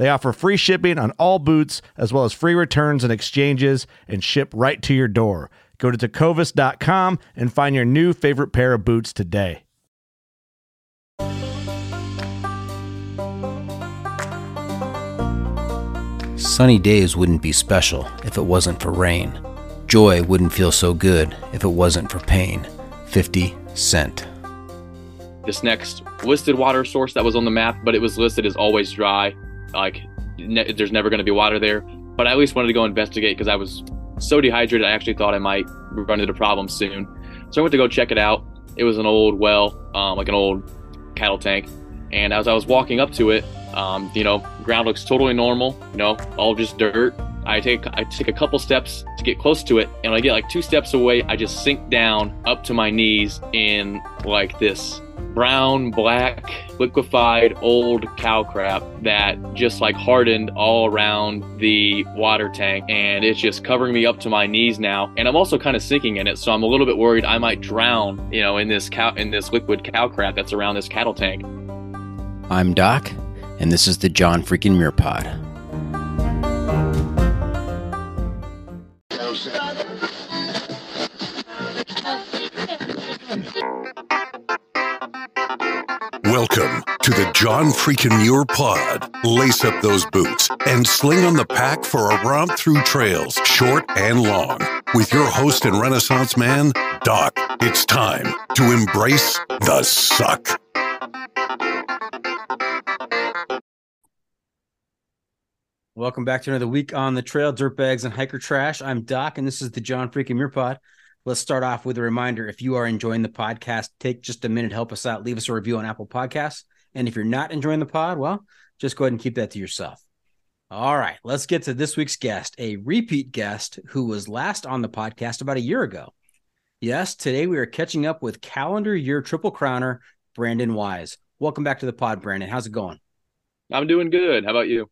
They offer free shipping on all boots, as well as free returns and exchanges, and ship right to your door. Go to tecovas.com and find your new favorite pair of boots today. Sunny days wouldn't be special if it wasn't for rain. Joy wouldn't feel so good if it wasn't for pain. 50 Cent. This next listed water source that was on the map, but it was listed as always dry. Like, ne- there's never going to be water there. But I at least wanted to go investigate because I was so dehydrated, I actually thought I might run into problems soon. So I went to go check it out. It was an old well, um, like an old cattle tank. And as I was walking up to it, um, you know, ground looks totally normal, you know, all just dirt. I take I take a couple steps to get close to it, and I get like two steps away, I just sink down up to my knees in like this brown, black, liquefied old cow crap that just like hardened all around the water tank, and it's just covering me up to my knees now. And I'm also kind of sinking in it, so I'm a little bit worried I might drown, you know, in this cow in this liquid cow crap that's around this cattle tank. I'm Doc, and this is the John Freaking Muir Pod. To the John Freakin' Muir Pod. Lace up those boots and sling on the pack for a romp through trails, short and long. With your host and Renaissance man, Doc, it's time to embrace the suck. Welcome back to another week on the trail, dirtbags and hiker trash. I'm Doc, and this is the John Freakin' Muir Pod. Let's start off with a reminder. If you are enjoying the podcast, take just a minute, help us out, leave us a review on Apple Podcasts. And if you're not enjoying the pod, well, just go ahead and keep that to yourself. All right, let's get to this week's guest, a repeat guest who was last on the podcast about a year ago. Yes, today we are catching up with calendar year triple crowner Brandon Weis. Welcome back to the pod, Brandon. How's it going? I'm doing good. How about you?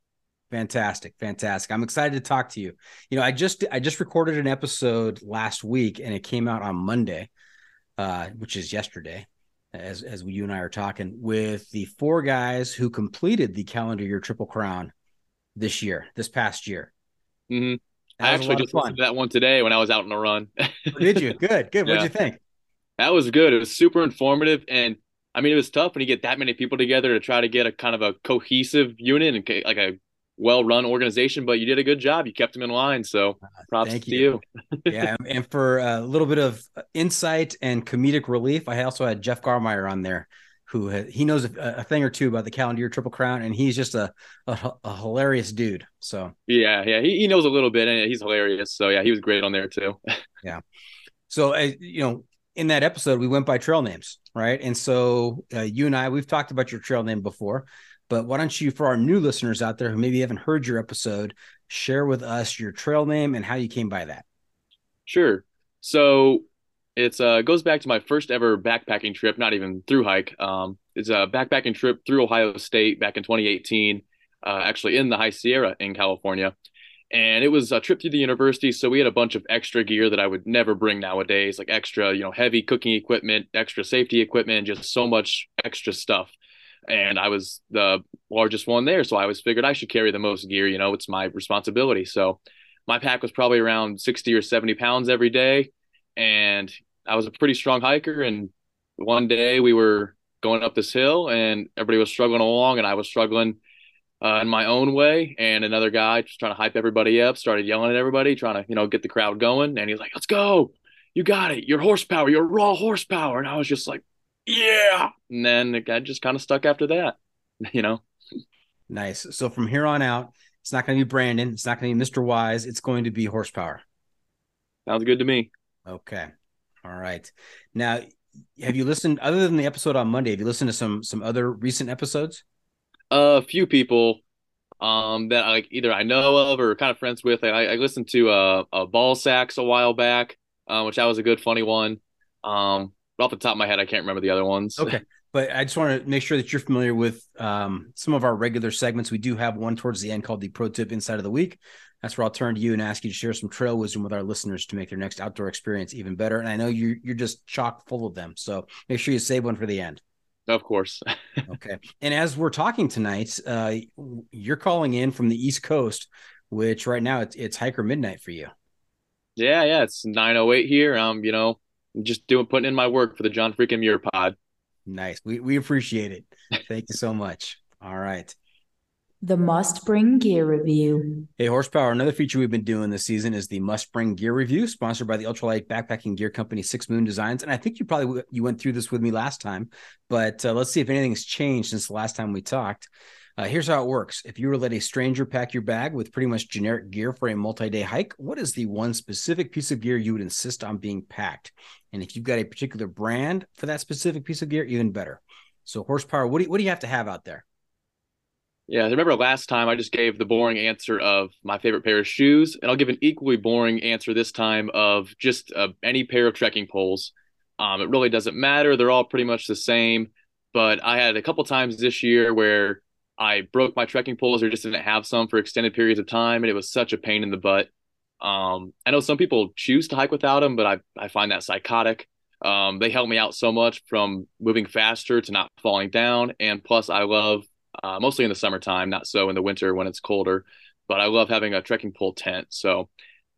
Fantastic, fantastic. I'm excited to talk to you. You know, I just I just recorded an episode last week and it came out on Monday, uh, which is yesterday, as as you and I are talking with the four guys who completed the calendar year triple crown this year, this past year. Mm-hmm. I actually just listened to that one today when I was out on a run. Oh, Did you? Good, good. What'd Yeah. you think? That was good. It was super informative, and I mean, it was tough when you get that many people together to try to get a kind of a cohesive unit and like a well-run organization. But you did a good job. You kept them in line. So props Uh, Thank to you. you. yeah, and for a little bit of insight and comedic relief, I also had Jeff Garmire on there who he knows a, a, thing or two about the calendar year triple crown, and he's just a, a, a hilarious dude. So yeah, yeah, he, he knows a little bit, and he's hilarious. So yeah, he was great on there too. yeah. So uh, you know, in that episode, we went by trail names, right? And so uh, you and I, we've talked about your trail name before, but why don't you, for our new listeners out there who maybe haven't heard your episode, share with us your trail name and how you came by that? Sure. So it's uh goes back to my first ever backpacking trip, not even through hike. Um, it's a backpacking trip through Ohio State back in 2018, uh, actually in the High Sierra in California. And it was a trip through the university, so we had a bunch of extra gear that I would never bring nowadays, like extra, you know, heavy cooking equipment, extra safety equipment, just so much extra stuff. And I was the largest one there, so I was figured I should carry the most gear. You know, it's my responsibility. So my pack was probably around 60 or 70 pounds every day, and I was a pretty strong hiker. And one day we were going up this hill, and everybody was struggling along, and I was struggling uh, in my own way. And another guy just trying to hype everybody up, started yelling at everybody, trying to, you know, get the crowd going. And he's like, let's go. You got it. Your horsepower, your raw horsepower. And I was just like, yeah. And then it got just kind of stuck after that, you know? Nice. So from here on out, it's not going to be Brandon. It's not going to be Mr. Weis. It's going to be horsepower. Sounds good to me. Okay. All right. Now, have you listened other than the episode on Monday? Have you listened to some some other recent episodes? a few people um, that I, like either I know of or kind of friends with. I, I listened to uh, a ball sacks a while back, uh, which that was a good funny one. Um, but off the top of my head, I can't remember the other ones. Okay, but I just want to make sure that you're familiar with um, some of our regular segments. We do have one towards the end called the Pro Tip Inside of the Week. That's where I'll turn to you and ask you to share some trail wisdom with our listeners to make their next outdoor experience even better. And I know you you're just chock full of them, so make sure you save one for the end. Of course. okay. And as we're talking tonight, uh, you're calling in from the East Coast, which right now it's, it's hiker midnight for you. Yeah, yeah, it's 908 here. Um, you know, just doing putting in my work for the John Freaking Muir pod. Nice. We we appreciate it. Thank you so much. All right. The must bring gear review. Hey, horsepower. Another feature we've been doing this season is the must bring gear review, sponsored by the ultralight backpacking gear company Six Moon Designs. And I think you probably you went through this with me last time, but uh, let's see if anything's changed since the last time we talked. Uh, here's how it works: If you were to let a stranger pack your bag with pretty much generic gear for a multi-day hike, what is the one specific piece of gear you would insist on being packed? And if you've got a particular brand for that specific piece of gear, even better. So, horsepower. What do you, what do you have to have out there? Yeah, I remember last time I just gave the boring answer of my favorite pair of shoes, and I'll give an equally boring answer this time of just uh, any pair of trekking poles. Um, it really doesn't matter; they're all pretty much the same. But I had a couple times this year where I broke my trekking poles or just didn't have some for extended periods of time, and it was such a pain in the butt. Um, I know some people choose to hike without them, but I I find that psychotic. Um, they help me out so much from moving faster to not falling down, and plus I love uh, mostly in the summertime, not so in the winter when it's colder. But I love having a trekking pole tent. So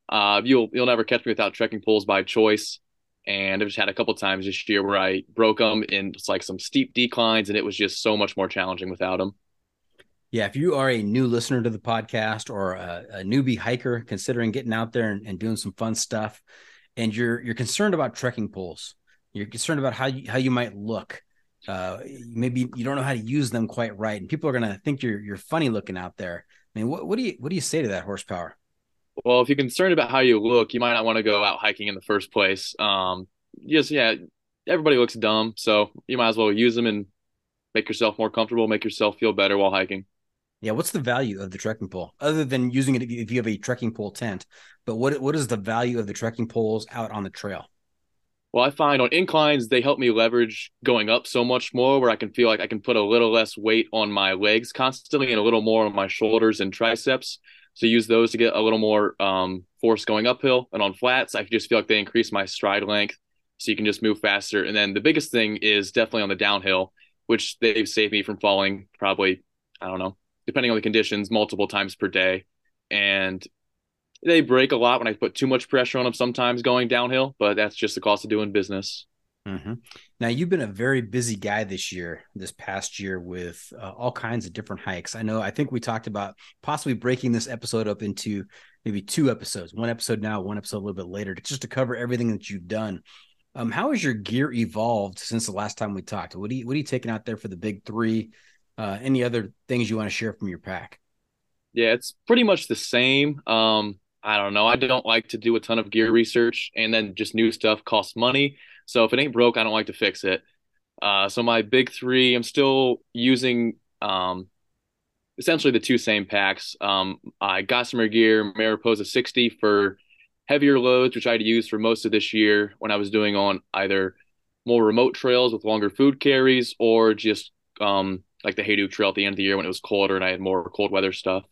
uh, you'll you'll never catch me without trekking poles by choice. And I've just had a couple times this year where I broke them in like some steep declines, and it was just so much more challenging without them. Yeah, if you are a new listener to the podcast or a, a newbie hiker considering getting out there and, and, doing some fun stuff, and you're you're concerned about trekking poles, you're concerned about how you, how you might look, uh, maybe you don't know how to use them quite right, and people are gonna think you're you're funny looking out there. I mean, what, what do you what do you say to that horsepower? Well, if you're concerned about how you look, you might not want to go out hiking in the first place. Um, just yeah, everybody looks dumb, so you might as well use them and make yourself more comfortable, make yourself feel better while hiking. Yeah, what's the value of the trekking pole other than using it if you have a trekking pole tent? But what what is the value of the trekking poles out on the trail? Well, I find on inclines they help me leverage going up so much more where I can feel like I can put a little less weight on my legs constantly and a little more on my shoulders and triceps. So use those to get a little more um, force going uphill. And on flats, I just feel like they increase my stride length so you can just move faster. And then the biggest thing is definitely on the downhill, which they've saved me from falling probably, I don't know, depending on the conditions, multiple times per day. And they break a lot when I put too much pressure on them sometimes going downhill, but that's just the cost of doing business. Mm-hmm. Now you've been a very busy guy this year, this past year with uh, all kinds of different hikes. I know. I think we talked about possibly breaking this episode up into maybe two episodes, one episode now, one episode a little bit later, just to cover everything that you've done. Um, how has your gear evolved since the last time we talked? What do you what are you taking out there for the big three? Uh, any other things you want to share from your pack? Yeah, it's pretty much the same. Um, I don't know. I don't like to do a ton of gear research, and then just new stuff costs money. So if it ain't broke, I don't like to fix it. Uh, so my big three, I'm still using um, essentially the two same packs. Um, I Gossamer Gear Mariposa 60 for heavier loads, which I'd used for most of this year when I was doing on either more remote trails with longer food carries or just um, like the Hayduke Trail at the end of the year when it was colder and I had more cold weather stuff.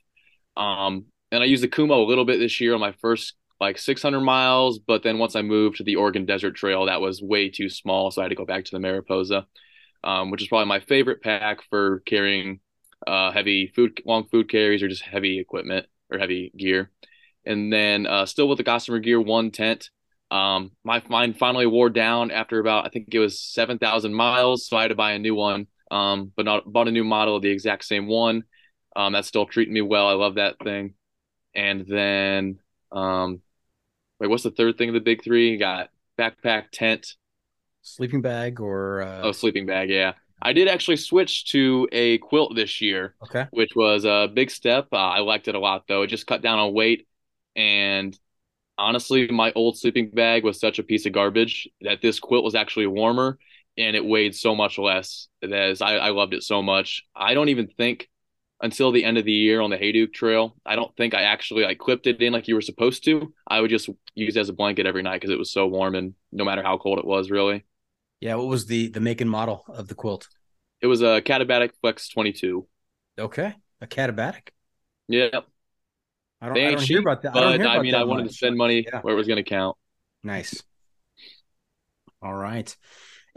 Um, and I used the Kumo a little bit this year on my first like 600 miles, but then once I moved to the Oregon Desert Trail, that was way too small, so I had to go back to the Mariposa, um, which is probably my favorite pack for carrying uh, heavy food, long food carries, or just heavy equipment or heavy gear. And then uh, still with the Gossamer Gear One tent, um, my mine finally wore down after about I think it was 7,000 miles, so I had to buy a new one. Um, but not bought a new model of the exact same one. Um, that's still treating me well. I love that thing. And then, um, wait, what's the third thing of the big three? You got backpack, tent, sleeping bag, or uh... oh, sleeping bag. Yeah, I did actually switch to a quilt this year. Okay, which was a big step. Uh, I liked it a lot though. It just cut down on weight, and honestly, my old sleeping bag was such a piece of garbage that this quilt was actually warmer and it weighed so much less. That I, I loved it so much. I don't even think until the end of the year on the Hayduke Trail. I don't think I actually like clipped it in like you were supposed to. I would just use it as a blanket every night because it was so warm and no matter how cold it was, really. Yeah. What was the the make and model of the quilt? It was a Katabatic Flex 22. Okay, a Katabatic. Yeah. I don't, I don't cheap, hear about that. But I, I mean, I wanted much. to spend money yeah. where it was going to count. Nice. All right.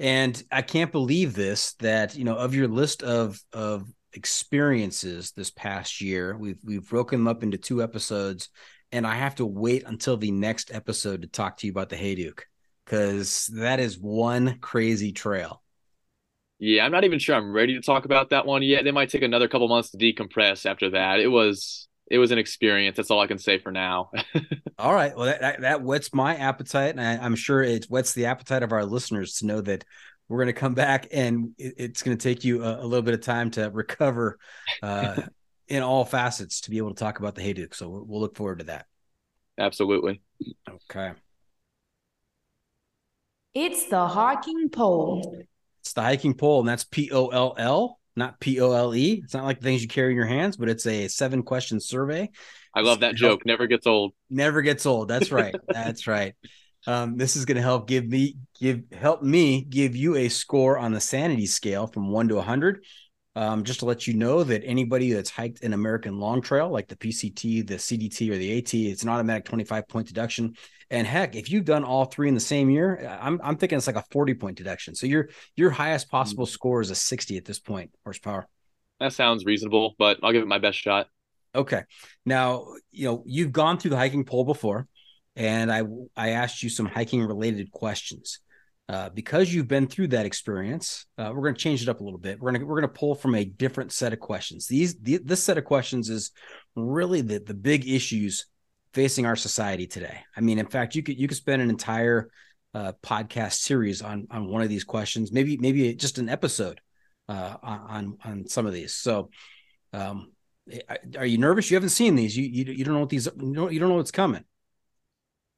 And I can't believe this that, you know, of your list of of experiences this past year. We've we've broken them up into two episodes, and I have to wait until the next episode to talk to you about the Hayduke because that is one crazy trail. Yeah, I'm not even sure I'm ready to talk about that one yet. It might take another couple months to decompress after that. It was it was an experience. That's all I can say for now. all right. Well, that, that, that whets my appetite, and I, am sure it whets the appetite of our listeners to know that we're going to come back and it, it's going to take you a, a, little bit of time to recover uh, in all facets to be able to talk about the Hayduke. So we'll, we'll look forward to that. Absolutely. Okay. It's the hiking pole. It's the hiking pole, and that's P O L L, not P O L E. It's not like the things you carry in your hands, but it's a seven question survey. I love that joke. Never gets old. Never gets old. That's right. That's right. Um, this is going to help give me give help me give you a score on the sanity scale from one to a hundred. Um, just to let you know that anybody that's hiked an American long trail, like the PCT, the CDT, or the AT, it's an automatic 25 point deduction. And heck, if you've done all three in the same year, I'm, I'm thinking it's like a 40 point deduction. So your your highest possible mm-hmm. score is a 60 at this point, horsepower. That sounds reasonable, but I'll give it my best shot. Okay. Now, you know, you've gone through the hiking poll before and I I asked you some hiking related questions. Uh, because you've been through that experience, uh, we're going to change it up a little bit. We're going to we're going to pull from a different set of questions. These the, this set of questions is really the the big issues facing our society today. I mean, in fact, you could you could spend an entire uh, podcast series on on one of these questions. Maybe maybe just an episode uh, on on some of these. So, um, are you nervous? You haven't seen these. You you, you don't know what these. You don't, you don't know what's coming.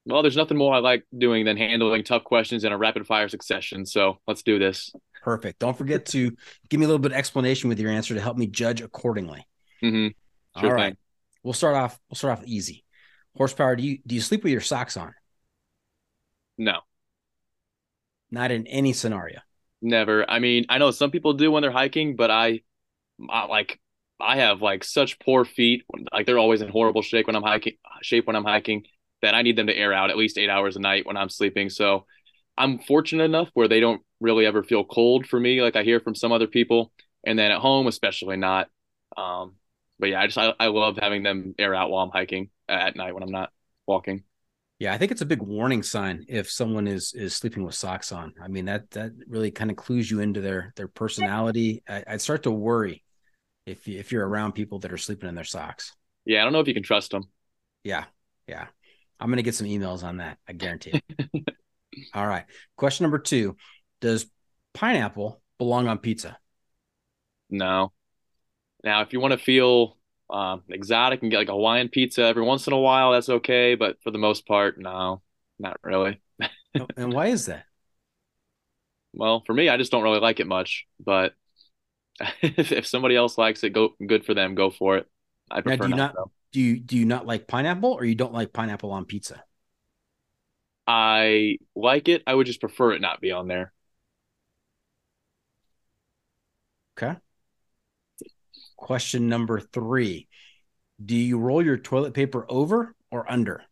Well, there's nothing more I like doing than handling tough questions in a rapid fire succession. So let's do this. Perfect. Don't forget to give me a little bit of explanation with your answer to help me judge accordingly. Mm-hmm. Sure All right. Thing. We'll start off. We'll start off easy. Horsepower. Do you do you sleep with your socks on? No. Not in any scenario. Never. I mean, I know some people do when they're hiking, but I, I like I have like such poor feet. Like they're always in horrible shape when I'm hiking. Shape when I'm hiking that I need them to air out at least eight hours a night when I'm sleeping. So I'm fortunate enough where they don't really ever feel cold for me, like I hear from some other people. And then at home, especially not. Um, but yeah, I just I, I love having them air out while I'm hiking at night when I'm not walking. Yeah, I think it's a big warning sign if someone is is sleeping with socks on. I mean that that really kind of clues you into their their personality. I, would start to worry if if you're around people that are sleeping in their socks. Yeah, I don't know if you can trust them. Yeah, yeah. I'm gonna get some emails on that. I guarantee it. All right. Question number two: Does pineapple belong on pizza? No. Now, if you want to feel um, exotic and get like a Hawaiian pizza every once in a while, that's okay. But for the most part, no, not really. and why is that? Well, for me, I just don't really like it much. But if, if somebody else likes it, go good for them. Go for it. I Now, prefer do you not. not do you do you not like pineapple, or you don't like pineapple on pizza? I like it. I would just prefer it not be on there. Okay. Question number three: Do you roll your toilet paper over or under?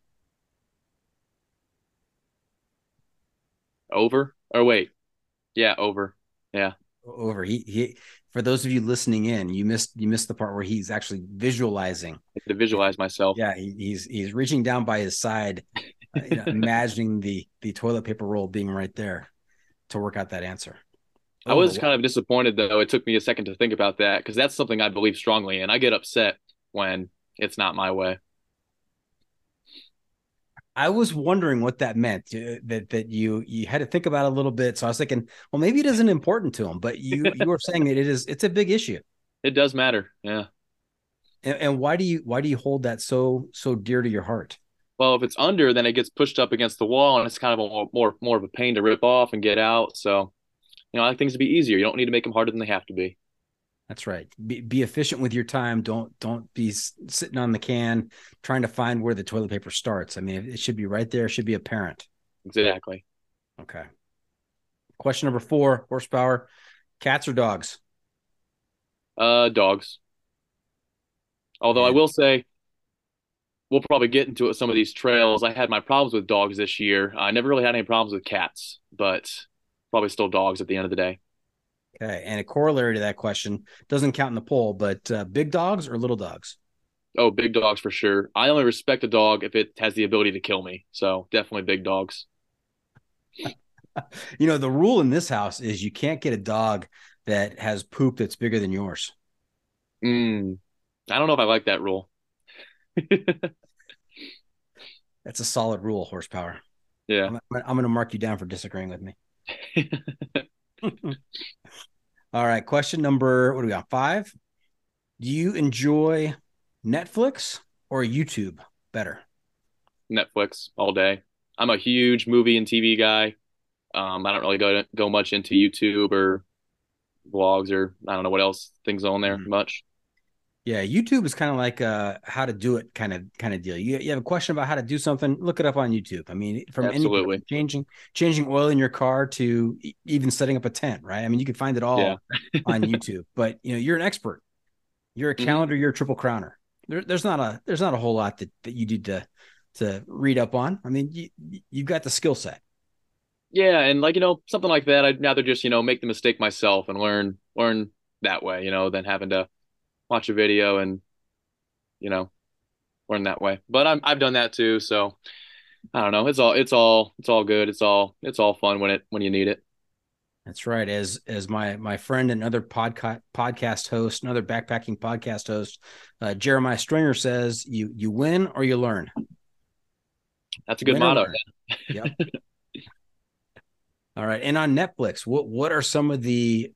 Over or wait, yeah, over. Yeah, Over. He he. For those of you listening in, you missed you missed the part where he's actually visualizing. I have to visualize myself. Yeah, he, he's he's reaching down by his side, uh, you know, imagining the the toilet paper roll being right there to work out that answer. I was kind of disappointed though. It took me a second to think about that because that's something I believe strongly in. I get upset when it's not my way. I was wondering what that meant. uh, That that you you had to think about it a little bit. So I was thinking, well, maybe it isn't important to him, but you you were saying that it is. It's a big issue. It does matter. Yeah. And, and why do you why do you hold that so so dear to your heart? Well, if it's under, then it gets pushed up against the wall, and it's kind of a more more, more of a pain to rip off and get out. So, you know, I like things to be easier. You don't need to make them harder than they have to be. That's right. Be, be efficient with your time. Don't don't be sitting on the can trying to find where the toilet paper starts. I mean, it should be right there. It should be apparent. Exactly. Okay. Question number four: horsepower. Cats or dogs? Uh, dogs. Although I will say, we'll probably get into it, some of these trails. I had my problems with dogs this year. I never really had any problems with cats, but probably still dogs at the end of the day. Okay. And a corollary to that question doesn't count in the poll, but uh, big dogs or little dogs? Oh, big dogs for sure. I only respect a dog if it has the ability to kill me. So definitely big dogs. You know, the rule in this house is you can't get a dog that has poop that's bigger than yours. Mm, I don't know if I like that rule. That's a solid rule, horsepower. Yeah. I'm, I'm going to mark you down for disagreeing with me. All right. Question number, what do we got? Five. Do you enjoy Netflix or YouTube better? Netflix all day. I'm a huge movie and TV guy. Um, I don't really go go much into YouTube or vlogs or I don't know what else things on there Mhm. much. Yeah, YouTube is kind of like a how to do it kind of kind of deal. You, you have a question about how to do something, look it up on YouTube. I mean, from any Absolutely. changing changing oil in your car to even setting up a tent, right? I mean, you can find it all Yeah. on YouTube. But you know, you're an expert. You're a Mhm. calendar. You're a triple crowner. There, there's not a there's not a whole lot that, that you need to to read up on. I mean, you you've got the skill set. Yeah, and like you know something like that, I'd rather just you know make the mistake myself and learn learn that way, you know, than having to watch a video and you know learn that way. But I'm I've done that too, so I don't know. It's all it's all it's all good. It's all it's all fun when it when you need it. That's right. As as my my friend and other podcast podcast host, another backpacking podcast host, uh, Jeremiah Stringer says, "You you win or you learn." That's a good Win motto. Yep. All right. And on Netflix, what what are some of the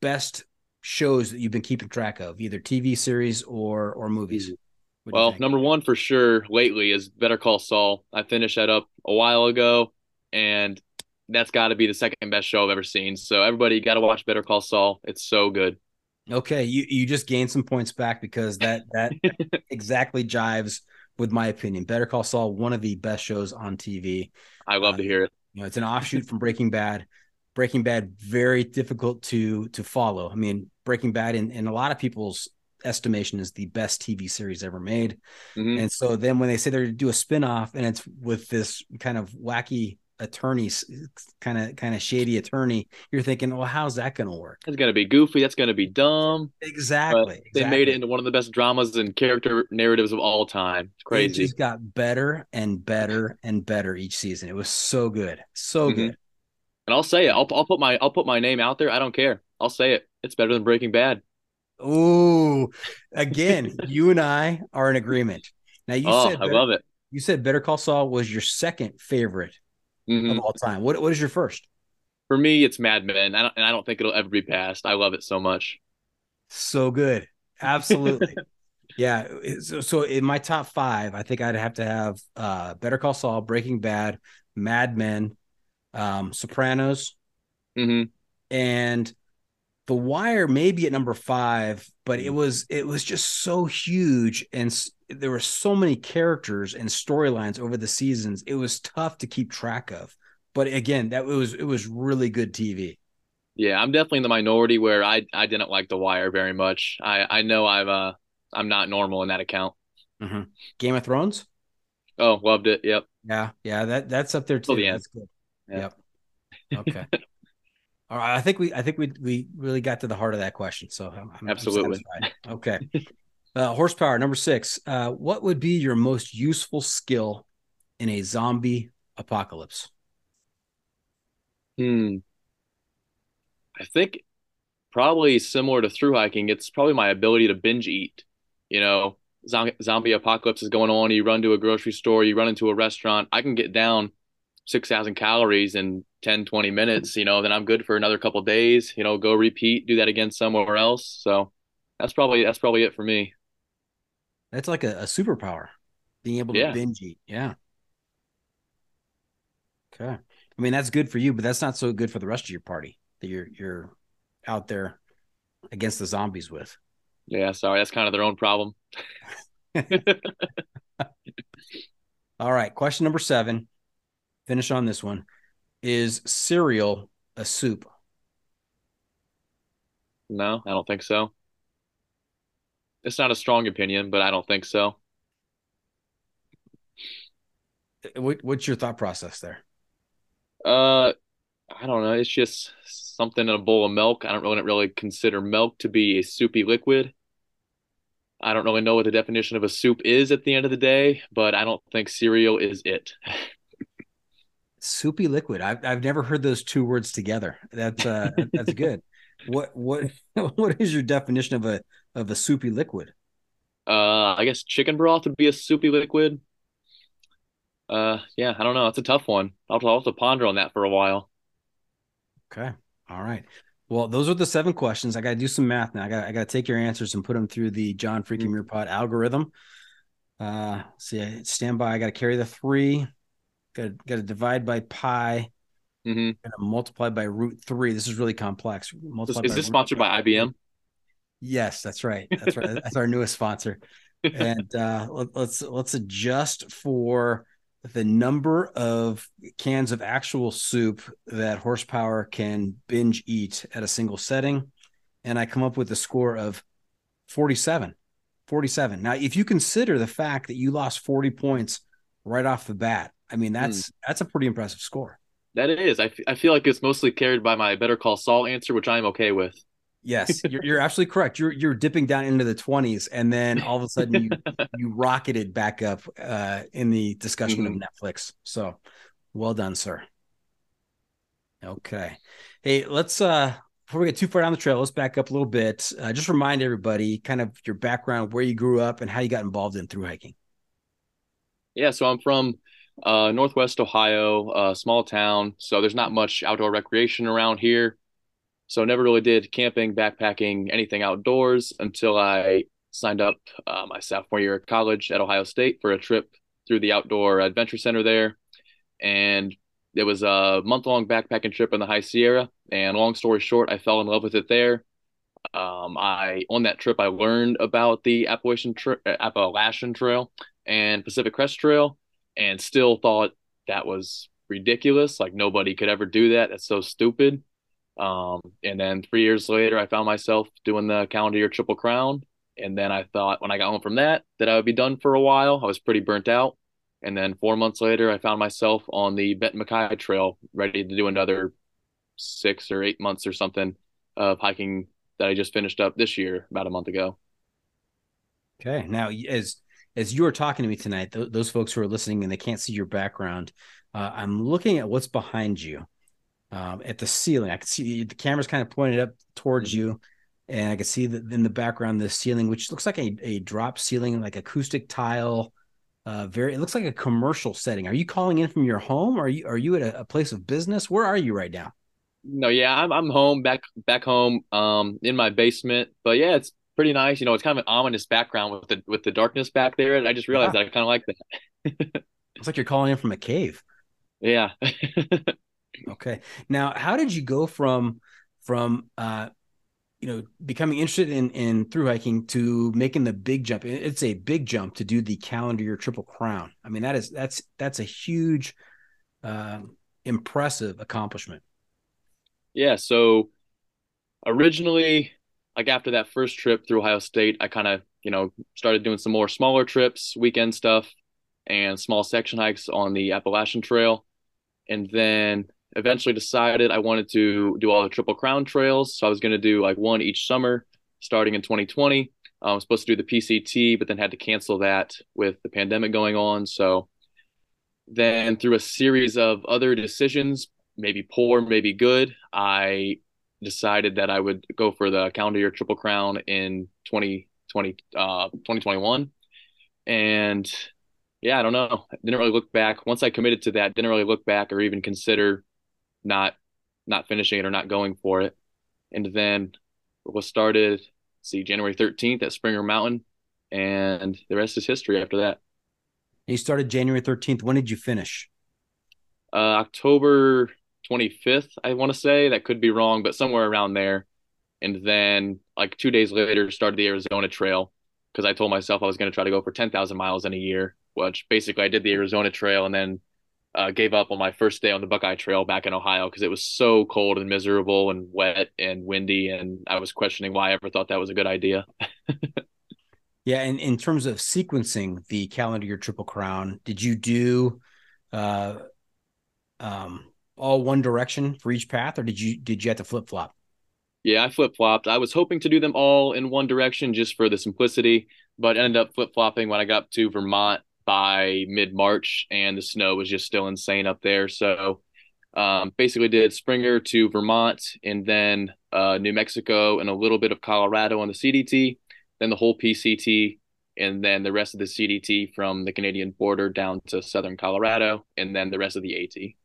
best shows that you've been keeping track of, either TV series or or movies? Mm-hmm. What Well, number one for sure lately is Better Call Saul. I finished that up a while ago, and that's got to be the second best show I've ever seen. So everybody got to watch Better Call Saul. It's so good. Okay, you you just gained some points back because that that exactly jives with my opinion. Better Call Saul, one of the best shows on TV. I love to uh, hear it. You know, it's an offshoot from Breaking Bad. Breaking Bad very difficult to to follow. I mean, Breaking Bad in, in a lot of people's estimation is the best TV series ever made. Mhm. And so then when they say they're to do a spin-off and it's with this kind of wacky attorney kind of kind of shady attorney, you're thinking, well, how's that going to work? It's gonna be goofy. That's gonna be dumb. Exactly. They made it into one of the best dramas and character narratives of all time. It's It crazy. just got better and better and better each season. It was so good, so Mhm. good. And I'll say it. I'll I'll put my I'll put my name out there. I don't care. I'll say it. It's better than Breaking Bad. Ooh, again, you and I are in agreement. Now you oh, said I Better- love it. you said Better Call Saul was your second favorite Mhm. of all time. What what is your first? For me, it's Mad Men, I don't, and I don't think it'll ever be passed. I love it so much. So good. Absolutely. yeah. So, so in my top five, I think I'd have to have uh Better Call Saul, Breaking Bad, Mad Men, um, Sopranos, hmm and The Wire maybe at number five, but it was it was just so huge and s- there were so many characters and storylines over the seasons. It was tough to keep track of. But again, that was it was really good TV. Yeah, I'm definitely in the minority where I I didn't like The Wire very much. I I know I'm uh I'm not normal in that account. Game of Thrones? Oh, loved it. Yep. Yeah, yeah, that that's up there too. Till the end. That's good. Yeah. Yep. Okay. All right. I think we I think we we really got to the heart of that question. So I'm, I'm Absolutely. Okay. uh, horsepower number six. Uh, what would be your most useful skill in a zombie apocalypse? Hmm. I think probably similar to through hiking, it's probably my ability to binge eat. You know, zombie, apocalypse is going on. You run to a grocery store, you run into a restaurant. I can get down 6,000 calories in 10, 20 minutes, you know, then I'm good for another couple days, you know, go repeat, do that again somewhere else. So that's probably that's probably it for me. That's like a, a superpower, being able to Yeah. binge eat. Yeah. Okay. I mean, that's good for you, but that's not so good for the rest of your party that you're you're out there against the zombies with. Yeah, sorry, that's kind of their own problem. All right. Question number seven. Finish on this one. Is cereal a soup? No, I don't think so. It's not a strong opinion, but I don't think so. What, what's your thought process there? Uh, I don't know. It's just something in a bowl of milk. I don't really, really consider milk to be a soupy liquid. I don't really know what the definition of a soup is at the end of the day, but I don't think cereal is it. Soupy liquid. I've I've never heard those two words together. That's uh that's good. What what what is your definition of a of a soupy liquid? Uh, I guess chicken broth would be a soupy liquid. Uh, yeah, I don't know. It's a tough one. I'll, I'll have to ponder on that for a while. Okay. All right. Well, those are the seven questions. I got to do some math now. I got I got to take your answers and put them through the John Freaking Muir Pod algorithm. Uh, see, stand by. I got to carry the three. Got got to divide by pi. hmm Got to multiply by root three. This is really complex. Is, Multiply is this sponsored by IBM? Yes, that's right. That's right. that's our newest sponsor. And uh, let, let's let's adjust for the number of cans of actual soup that horsepower can binge eat at a single setting, and I come up with a score of 47. 47. Now, if you consider the fact that you lost 40 points right off the bat, I mean that's that's a pretty impressive score. That is. I, f- I feel like it's mostly carried by my Better Call Saul answer, which I'm okay with. Yes, you're, you're absolutely correct. You're you're dipping down into the 20s, and then all of a sudden you you rocketed back up uh, in the discussion of Netflix. So, well done, sir. Okay, hey, let's uh before we get too far down the trail, let's back up a little bit. Uh, just remind everybody kind of your background, where you grew up, and how you got involved in through hiking. Yeah, so I'm from uh, Northwest Ohio, a small town. So there's not much outdoor recreation around here. So never really did camping, backpacking, anything outdoors until I signed up uh, my sophomore year of college at Ohio State for a trip through the outdoor adventure center there. And it was a month long backpacking trip in the High Sierra. And long story short, I fell in love with it there. Um, I on that trip I learned about the Appalachian tra- Appalachian Trail and Pacific Crest Trail, and still thought that was ridiculous. Like nobody could ever do that. That's so stupid. Um, and then three years later, I found myself doing the calendar year Triple Crown. And then I thought when I got home from that, that I would be done for a while. I was pretty burnt out. And then four months later, I found myself on the Benton MacKaye Trail, ready to do another six or eight months or something of hiking that I just finished up this year about a month ago. Okay, now as as you are talking to me tonight, th- those folks who are listening and they can't see your background, uh, I'm looking at what's behind you um, at the ceiling. I can see the camera's kind of pointed up towards you, and I can see that in the background the ceiling, which looks like a, a drop ceiling, like acoustic tile. uh, very. It looks like a commercial setting. Are you calling in from your home? Are you are you at a, a place of business? Where are you right now? No, yeah, I'm I'm home back back home um in my basement. But yeah, it's pretty nice. You know, it's kind of an ominous background with the with the darkness back there. And I just realized Yeah. that I kind of like that. It's like you're calling in from a cave. Yeah. Okay. Now, how did you go from from uh you know becoming interested in in through hiking to making the big jump? It's a big jump to do the calendar year triple crown. I mean, that is that's that's a huge um impressive accomplishment. Yeah, so originally, like after that first trip through Ohio State, I kind of, you know, started doing some more smaller trips, weekend stuff, and small section hikes on the Appalachian Trail. And then eventually decided I wanted to do all the Triple Crown trails. So I was going to do like one each summer starting in 2020. I was supposed to do the PCT, but then had to cancel that with the pandemic going on. So then through a series of other decisions, maybe poor, maybe good, I decided that I would go for the calendar year triple crown in 2020, uh, 2021. And yeah, I don't know. Didn't really look back. Once I committed to that, didn't really look back or even consider not not finishing it or not going for it. And then was started, see, January 13th at Springer Mountain, and the rest is history after that. You started January 13th. When did you finish? uh, October 25th, I want to say. That could be wrong, but somewhere around there. And then, like two days later, started the Arizona Trail because I told myself I was going to try to go for 10,000 miles in a year, which basically I did the Arizona Trail and then uh, gave up on my first day on the Buckeye Trail back in Ohio because it was so cold and miserable and wet and windy. And I was questioning why I ever thought that was a good idea. Yeah, and in terms of sequencing the calendar year triple crown, did you do uh um all one direction for each path or did you did you have to flip flop? Yeah, I flip flopped. I was hoping to do them all in one direction just for the simplicity, but ended up flip flopping when I got to Vermont by mid March, and the snow was just still insane up there. So um, basically, did Springer to Vermont, and then uh, New Mexico, and a little bit of Colorado on the CDT, then the whole PCT, and then the rest of the CDT from the Canadian border down to southern Colorado, and then the rest of the AT.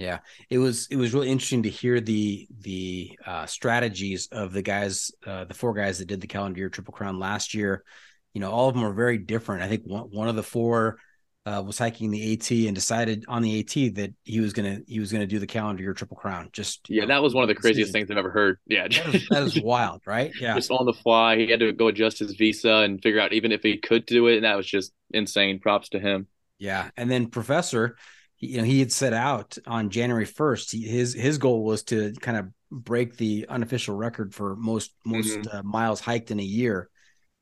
Yeah, it was it was really interesting to hear the the uh, strategies of the guys, uh, the four guys that did the calendar year triple crown last year. You know, all of them are very different. I think one one of the four uh, was hiking the AT and decided on the AT that he was gonna he was gonna do the calendar year triple crown. Just Yeah, know, that was one of the craziest decision. things I've ever heard. Yeah, That is, that is wild, right? Yeah, just on the fly. He had to go adjust his visa and figure out even if he could do it, and that was just insane. Props to him. Yeah, and then Professor, you know, he had set out on January first. His his goal was to kind of break the unofficial record for most most Mhm. uh, miles hiked in a year,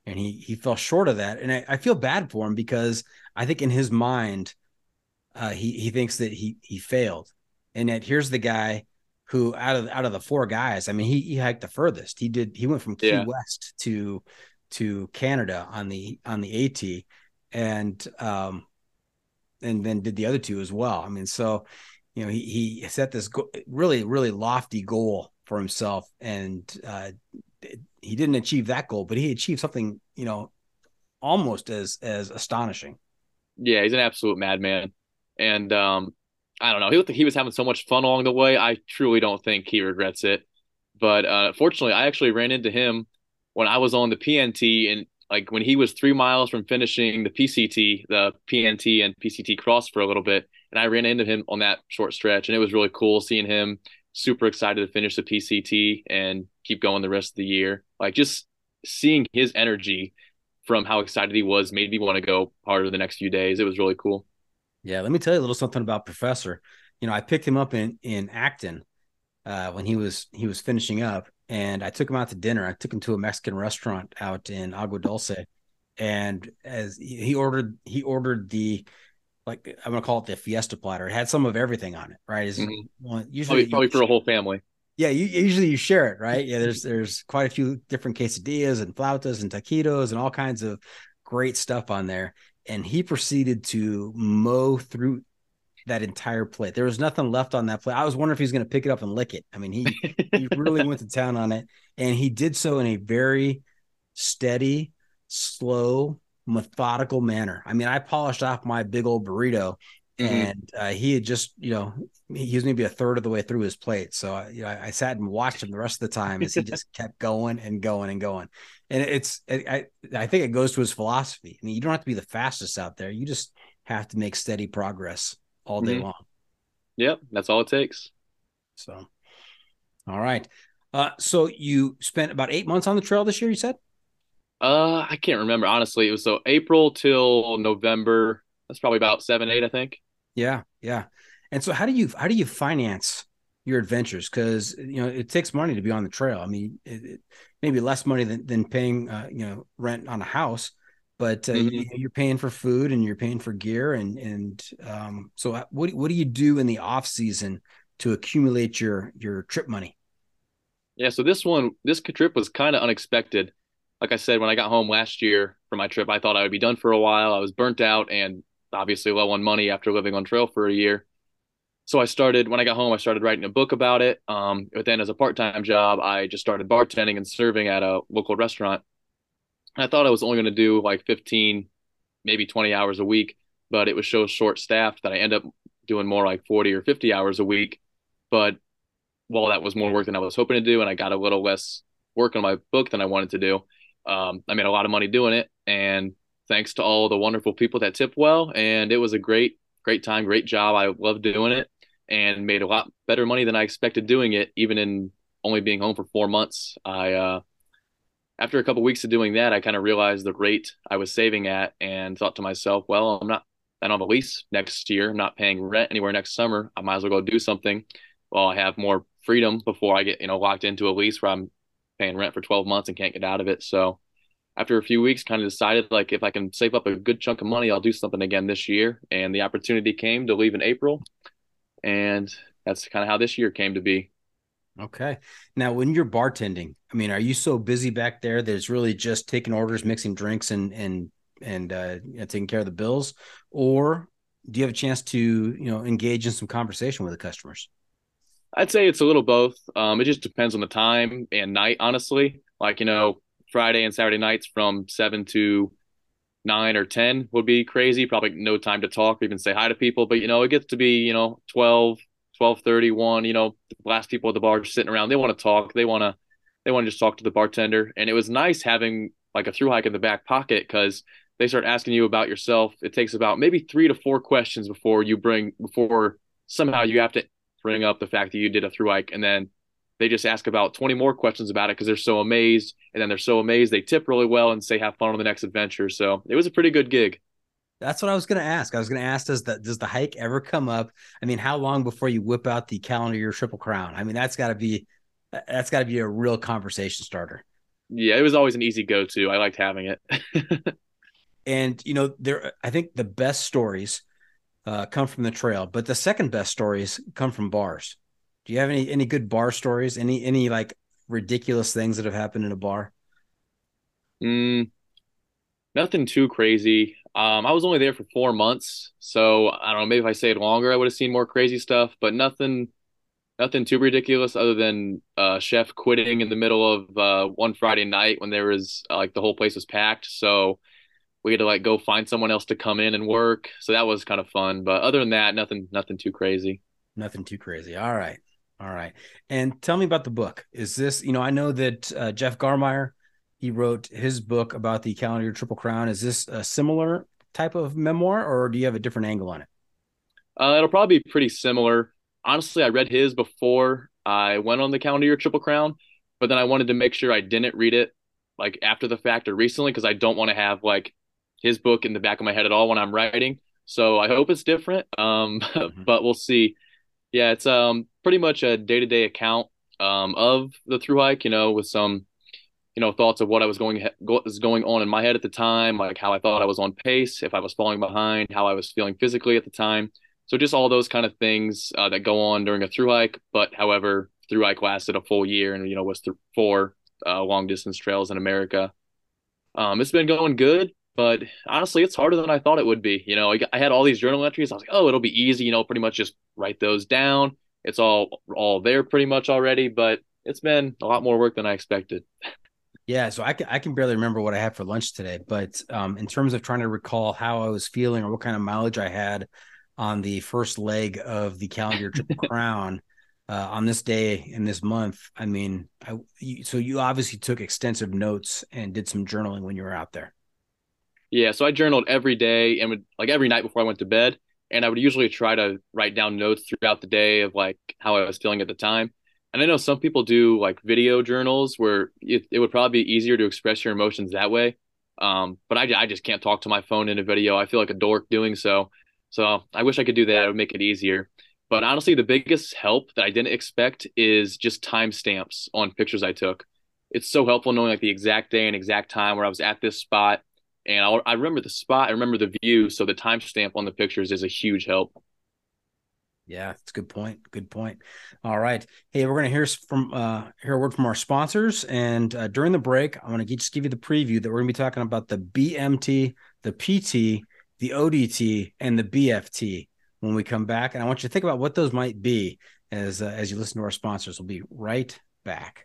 and he he fell short of that. And I, I feel bad for him because I think in his mind, uh, he he thinks that he he failed, and yet here's the guy who out of out of the four guys, I mean, he he hiked the furthest. He did. He went from Key Yeah. West to to Canada on the on the AT, and um and then did the other two as well. I mean, so you know, he he set this go- really really lofty goal for himself, and uh, he didn't achieve that goal, but he achieved something you know almost as as astonishing. Yeah, he's an absolute madman, and um, I don't know. He looked like he was having so much fun along the way. I truly don't think he regrets it. But uh, fortunately, I actually ran into him when I was on the PNT, and like when he was three miles from finishing the PCT, the PNT and PCT cross for a little bit, and I ran into him on that short stretch, and it was really cool seeing him super excited to finish the PCT and keep going the rest of the year. Like just seeing his energy from how excited he was made me want to go harder the next few days. It was really cool. Yeah, let me tell you a little something about Professor. You know, I picked him up in in Acton uh, when he was he was finishing up, and I took him out to dinner. I took him to a Mexican restaurant out in Agua Dulce, and as he ordered he ordered the like I'm gonna call it the fiesta platter. It had some of everything on it, right? Mhm. well, usually Probably, probably for a whole family. yeah, you usually you share it, right? Yeah, there's there's quite a few different quesadillas and flautas and taquitos and all kinds of great stuff on there. And he proceeded to mow through that entire plate. There was nothing left on that plate. I was wondering if he was going to pick it up and lick it. I mean, he he really went to town on it, and he did so in a very steady, slow, methodical manner. I mean, I polished off my big old burrito Mhm. and uh, he had just, you know, he was maybe a third of the way through his plate. So, I- you know, I, I sat and watched him the rest of the time as he just kept going and going and going. And it's, it, I, I think it goes to his philosophy. I mean, you don't have to be the fastest out there. You just have to make steady progress all day Mhm. long. Yep, that's all it takes. So, all right. Uh, so you spent about eight months on the trail this year, you said? Uh, I can't remember honestly. It was so April till November. That's probably about seven, eight, I think. Yeah, yeah. And so how do you how do you finance your adventures? Because you know it takes money to be on the trail. I mean, it, it, maybe less money than than paying uh, you know rent on a house, but uh, Mhm. you, you're paying for food and you're paying for gear and and um. So uh, what what do you do in the off season to accumulate your your trip money? Yeah, so this one, this trip was kind of unexpected. Like I said, when I got home last year for my trip, I thought I would be done for a while. I was burnt out and obviously low on money after living on trail for a year. So I started when I got home, I started writing a book about it. Um, but then as a part-time job, I just started bartending and serving at a local restaurant. I thought I was only going to do like 15, maybe 20 hours a week, but it was so short staffed that I ended up doing more like 40 or 50 hours a week. But well, that was more work than I was hoping to do, and I got a little less work on my book than I wanted to do. Um, I made a lot of money doing it, and thanks to all the wonderful people that tip well, and it was a great, great time, great job. I loved doing it, and made a lot better money than I expected doing it, even in only being home for four months. I uh, after a couple weeks of doing that, I kind of realized the rate I was saving at, and thought to myself, well, I'm not. I don't have a lease next year. I'm not paying rent anywhere next summer. I might as well go do something while I have more freedom before I get, you know, locked into a lease where I'm paying rent for 12 months and can't get out of it. So after a few weeks, kind of decided like if I can save up a good chunk of money, I'll do something again this year. And the opportunity came to leave in April. And that's kind of how this year came to be. Okay. Now, when you're bartending, I mean, are you so busy back there that it's really just taking orders, mixing drinks, and and and uh, taking care of the bills, or do you have a chance to you know engage in some conversation with the customers? I'd say it's a little both. Um, it just depends on the time and night, honestly. Like, you know, Friday and Saturday nights from seven to nine or 10 would be crazy. Probably no time to talk or even say hi to people. But, you know, it gets to be, you know, 12, 12 31, you know, the last people at the bar sitting around. They want to talk. They want to, they want to just talk to the bartender. And it was nice having like a through hike in the back pocket because they start asking you about yourself. It takes about maybe three to four questions before you bring, before somehow you have to bring up the fact that you did a through hike and then they just ask about 20 more questions about it because they're so amazed and then they're so amazed they tip really well and say have fun on the next adventure so it was a pretty good gig That's what I was going to ask. I was going to ask does the does the hike ever come up? I mean, how long before you whip out the calendar year triple crown? I mean, that's got to be that's got to be a real conversation starter. yeah it was always an easy go-to i liked having it And you know, there I think the best stories uh, come from the trail, but the second best stories come from bars. Do you have any any good bar stories? Any any like ridiculous things that have happened in a bar? mm, nothing too crazy um i was only there for four months so i don't know maybe if i stayed longer i would have seen more crazy stuff but nothing nothing too ridiculous other than uh chef quitting in the middle of uh one friday night when there was uh, like the whole place was packed so we had to like go find someone else to come in and work. So that was kind of fun. But other than that, nothing nothing too crazy. Nothing too crazy. All right. All right. And tell me about the book. Is this, you know, I know that uh, Jeff Garmire, he wrote his book about the calendar year Triple Crown. Is this a similar type of memoir or do you have a different angle on it? Uh, it'll probably be pretty similar. Honestly, I read his before I went on the calendar year Triple Crown, but then I wanted to make sure I didn't read it like after the fact or recently because I don't want to have like his book in the back of my head at all when I'm writing. So I hope it's different. Um, Mhm. but we'll see. Yeah, it's um pretty much a day to day account um of the through hike. You know, with some you know thoughts of what I was going was going on in my head at the time, like how I thought I was on pace, if I was falling behind, how I was feeling physically at the time. So just all those kind of things uh, that go on during a through hike. But however, through hike lasted a full year, and you know was th- four uh, long distance trails in America. Um, it's been going good, but honestly, it's harder than I thought it would be. You know, I, I had all these journal entries. I was like, oh, it'll be easy. You know, pretty much just write those down. It's all all there pretty much already, but it's been a lot more work than I expected. Yeah, so I can I can barely remember what I had for lunch today, but um, in terms of trying to recall how I was feeling or what kind of mileage I had on the first leg of the calendar Triple Crown uh, on this day in this month, I mean, I you, so you obviously took extensive notes and did some journaling when you were out there. Yeah, so I journaled every day and would like every night before I went to bed, and I would usually try to write down notes throughout the day of like how I was feeling at the time. And I know some people do like video journals where it, it would probably be easier to express your emotions that way. Um, but I, I just can't talk to my phone in a video. I feel like a dork doing so. So I wish I could do that. It would make it easier. But honestly, the biggest help that I didn't expect is just timestamps on pictures I took. It's so helpful knowing like the exact day and exact time where I was at this spot. And I'll, I remember the spot, I remember the view. So the timestamp on the pictures is a huge help. Yeah, it's a good point. Good point. All right. Hey, we're gonna hear from uh hear a word from our sponsors, and uh, during the break, I'm gonna just give you the preview that we're gonna be talking about the BMT, the PT, the ODT, and the BFT when we come back. And I want you to think about what those might be as uh, as you listen to our sponsors. We'll be right back.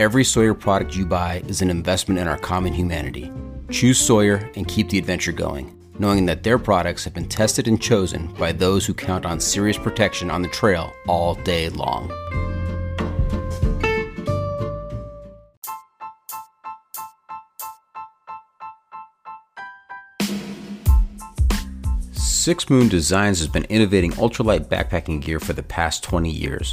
Every Sawyer product you buy is an investment in our common humanity. Choose Sawyer and keep the adventure going, knowing that their products have been tested and chosen by those who count on serious protection on the trail all day long. Six Moon Designs has been innovating ultralight backpacking gear for the past 20 years.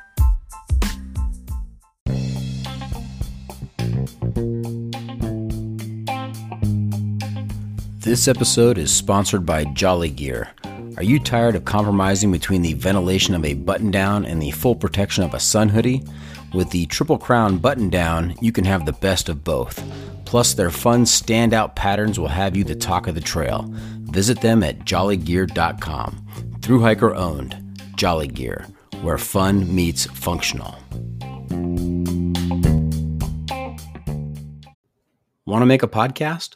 This episode is sponsored by Jolly Gear. Are you tired of compromising between the ventilation of a button down and the full protection of a sun hoodie? With the Triple Crown button down, you can have the best of both. Plus, their fun standout patterns will have you the talk of the trail. Visit them at jollygear.com. Through hiker owned, Jolly Gear, where fun meets functional. Want to make a podcast?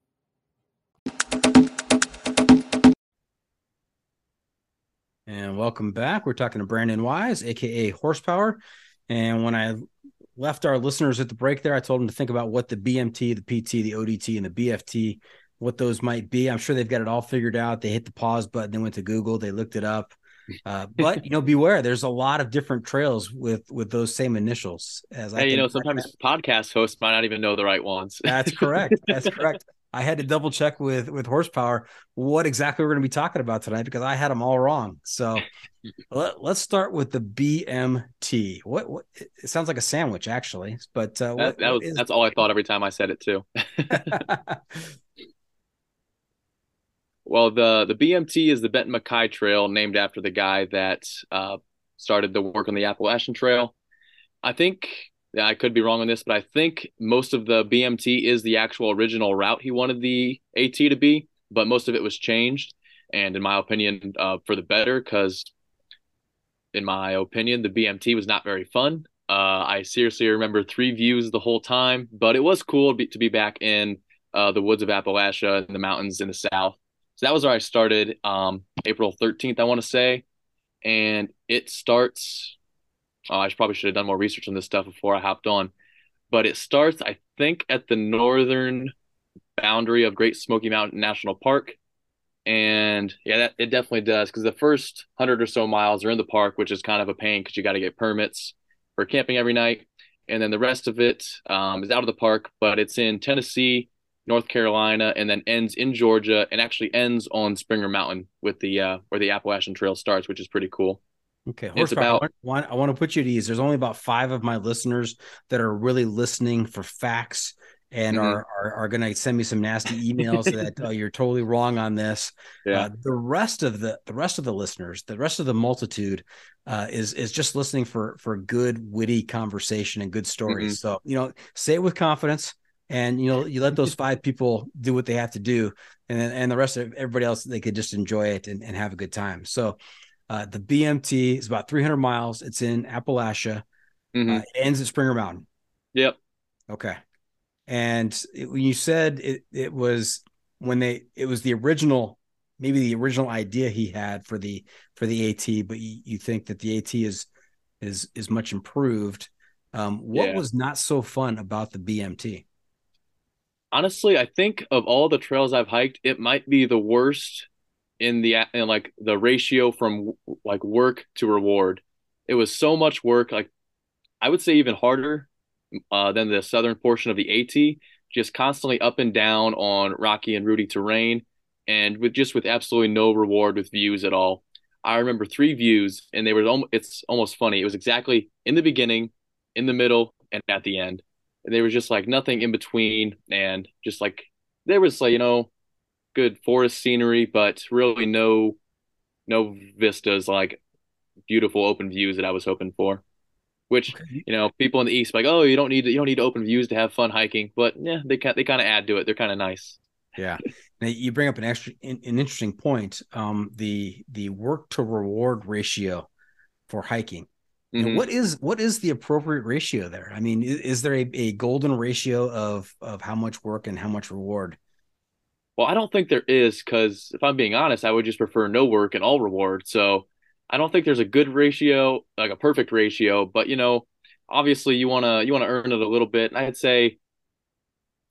And welcome back. We're talking to Brandon Weis, aka Horsepower. And when I left our listeners at the break there, I told them to think about what the BMT, the PT, the ODT, and the BFT, what those might be. I'm sure they've got it all figured out. They hit the pause button, they went to Google, they looked it up. Uh, but you know, beware. There's a lot of different trails with with those same initials. As hey, you know, sometimes podcast hosts might not even know the right ones. That's correct. That's correct. I had to double check with with horsepower what exactly we're going to be talking about tonight because I had them all wrong. So let, us start with the BMT. What, what it sounds like a sandwich actually, but uh, that, what, that was, is... that's all I thought every time I said it too. Well, the the BMT is the Benton MacKaye Trail, named after the guy that uh, started the work on the Appalachian Trail. I think I could be wrong on this, but I think most of the BMT is the actual original route he wanted the AT to be, but most of it was changed, and in my opinion, uh, for the better, because in my opinion, the BMT was not very fun. Uh, I seriously remember three views the whole time, but it was cool to be, to be back in uh, the woods of Appalachia and the mountains in the south. So that was where I started, um, April 13th, I want to say. And it starts, oh, I probably should have done more research on this stuff before I hopped on. But it starts, I think, at the northern boundary of Great Smoky Mountain National Park. And yeah, that, it definitely does because the first hundred or so miles are in the park, which is kind of a pain because you got to get permits for camping every night. And then the rest of it um, is out of the park, but it's in Tennessee, North Carolina, and then ends in Georgia, and actually ends on Springer Mountain with the uh, where the Appalachian Trail starts, which is pretty cool. Okay, It's horsepower. about- I, want, to put you at ease. There's only about five of my listeners that are really listening for facts and Mhm. are are, are going to send me some nasty emails that oh, you're totally wrong on this. Yeah. Uh, the rest of the the rest of the listeners, the rest of the multitude, uh, is is just listening for for good witty conversation and good stories. So you know, say it with confidence, and you know, you let those five people do what they have to do, and and the rest of everybody else they could just enjoy it and, and have a good time. So. Uh, the BMT is about 300 miles. It's in Appalachia. Mhm. Uh, it ends at Springer Mountain. Yep. Okay. And it, when you said it, it was when they, it was the original, maybe the original idea he had for the for the AT, but you, you think that the AT is is is much improved. Um, what Yeah. was not so fun about the BMT? honestly, I think of all the trails I've hiked, it might be the worst in the in like the ratio from like work to reward. It was so much work, like I would say even harder uh, than the southern portion of the AT, just constantly up and down on rocky and rooty terrain, and with just with absolutely no reward with views at all. I remember three views, and they were almost, it's almost funny. It was exactly in the beginning, in the middle, and at the end. And there was just like nothing in between, and just like there was like you know, good forest scenery, but really no, no vistas like beautiful open views that I was hoping for. Which you know, people in the east like, oh, you don't need you don't need open views to have fun hiking, but yeah, they kind they kind of add to it. They're kind of nice. Yeah. Now you bring up an extra an, an interesting point. Um, the the work to reward ratio for hiking. Mhm. what is what is the appropriate ratio there? I mean, is, is there a, a golden ratio of of how much work and how much reward? Well, I don't think there is because if I'm being honest, I would just prefer no work and all reward. So I don't think there's a good ratio, like a perfect ratio. But you know, obviously you wanna you wanna earn it a little bit. And I'd say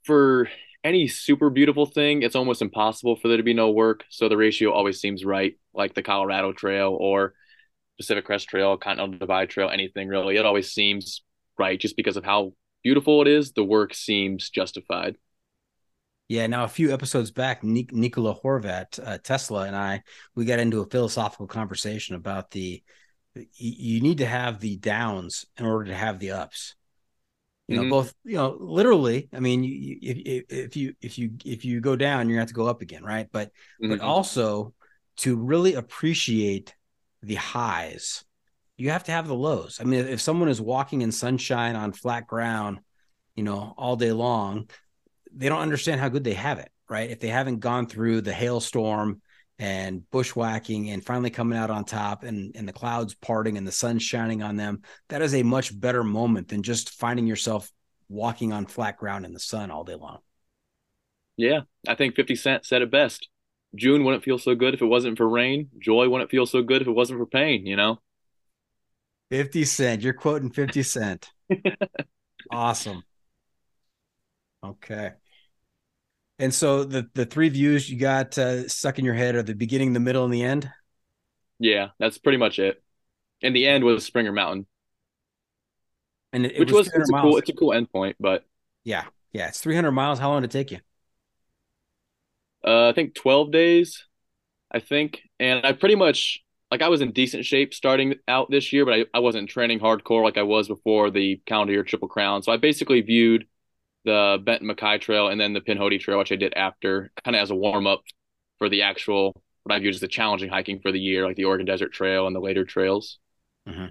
for any super beautiful thing, it's almost impossible for there to be no work. So the ratio always seems right, like the Colorado Trail or Pacific Crest Trail, Continental Divide Trail, anything really. It always seems right just because of how beautiful it is. The work seems justified. Yeah. Now, a few episodes back, Nik- Nikola Horvat, uh, Tesla, and I, we got into a philosophical conversation about the you need to have the downs in order to have the ups. You know, Mhm. both. You know, literally. I mean, you, you, if, if you if you if you go down, you're gonna have to go up again, right? But but Mhm. also to really appreciate the highs, you have to have the lows. I mean, if someone is walking in sunshine on flat ground, you know, all day long, they don't understand how good they have it, right? If they haven't gone through the hailstorm and bushwhacking and finally coming out on top and, and the clouds parting and the sun shining on them, that is a much better moment than just finding yourself walking on flat ground in the sun all day long. Yeah, I think 50 Cent said it best. June wouldn't feel so good if it wasn't for rain. Joy wouldn't feel so good if it wasn't for pain, you know? 50 Cent. You're quoting 50 Cent. awesome. Okay. And so the the three views you got uh, stuck in your head are the beginning, the middle, and the end. Yeah, that's pretty much it. And the end was Springer Mountain, And it, it which was, 300 it's a cool it's a cool endpoint, but Yeah, yeah. It's 300 miles. How long did it take you? uh, I think 12 days, I think. And I pretty much like I was in decent shape starting out this year, but I, I wasn't training hardcore like I was before the calendar year Triple Crown. So I basically viewed the Benton MacKaye Trail and then the Pinhoti Trail, which I did after, kind of as a warm up for the actual what I view as the challenging hiking for the year, like the Oregon Desert Trail and the later trails. Mm-hmm.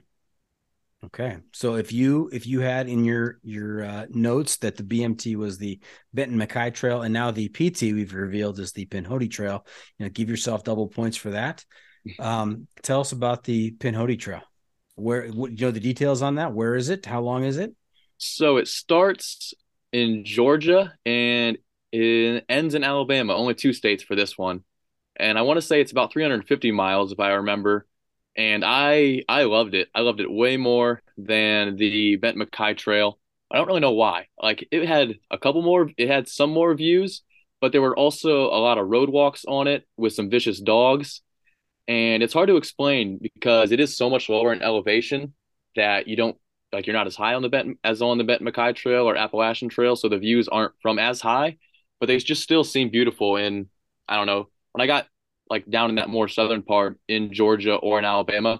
Okay, so if you if you had in your your uh, notes that the BMT was the Benton MacKaye Trail and now the PT we've revealed is the Pinhoti Trail, you know, give yourself double points for that. Um, tell us about the Pinhoti Trail. Where what, you know the details on that? Where is it? How long is it? So it starts in Georgia and it ends in Alabama. Only two states for this one, and I want to say it's about 350 miles if I remember and I I loved it. I loved it way more than the Bent MacKaye Trail. I don't really know why. Like it had a couple more, it had some more views, but there were also a lot of road walks on it with some vicious dogs. And it's hard to explain because it is so much lower in elevation that you don't like you're not as high on the Benton as on the Benton MacKaye Trail or Appalachian Trail, so the views aren't from as high, but they just still seem beautiful. And I don't know when I got like down in that more southern part in Georgia or in Alabama.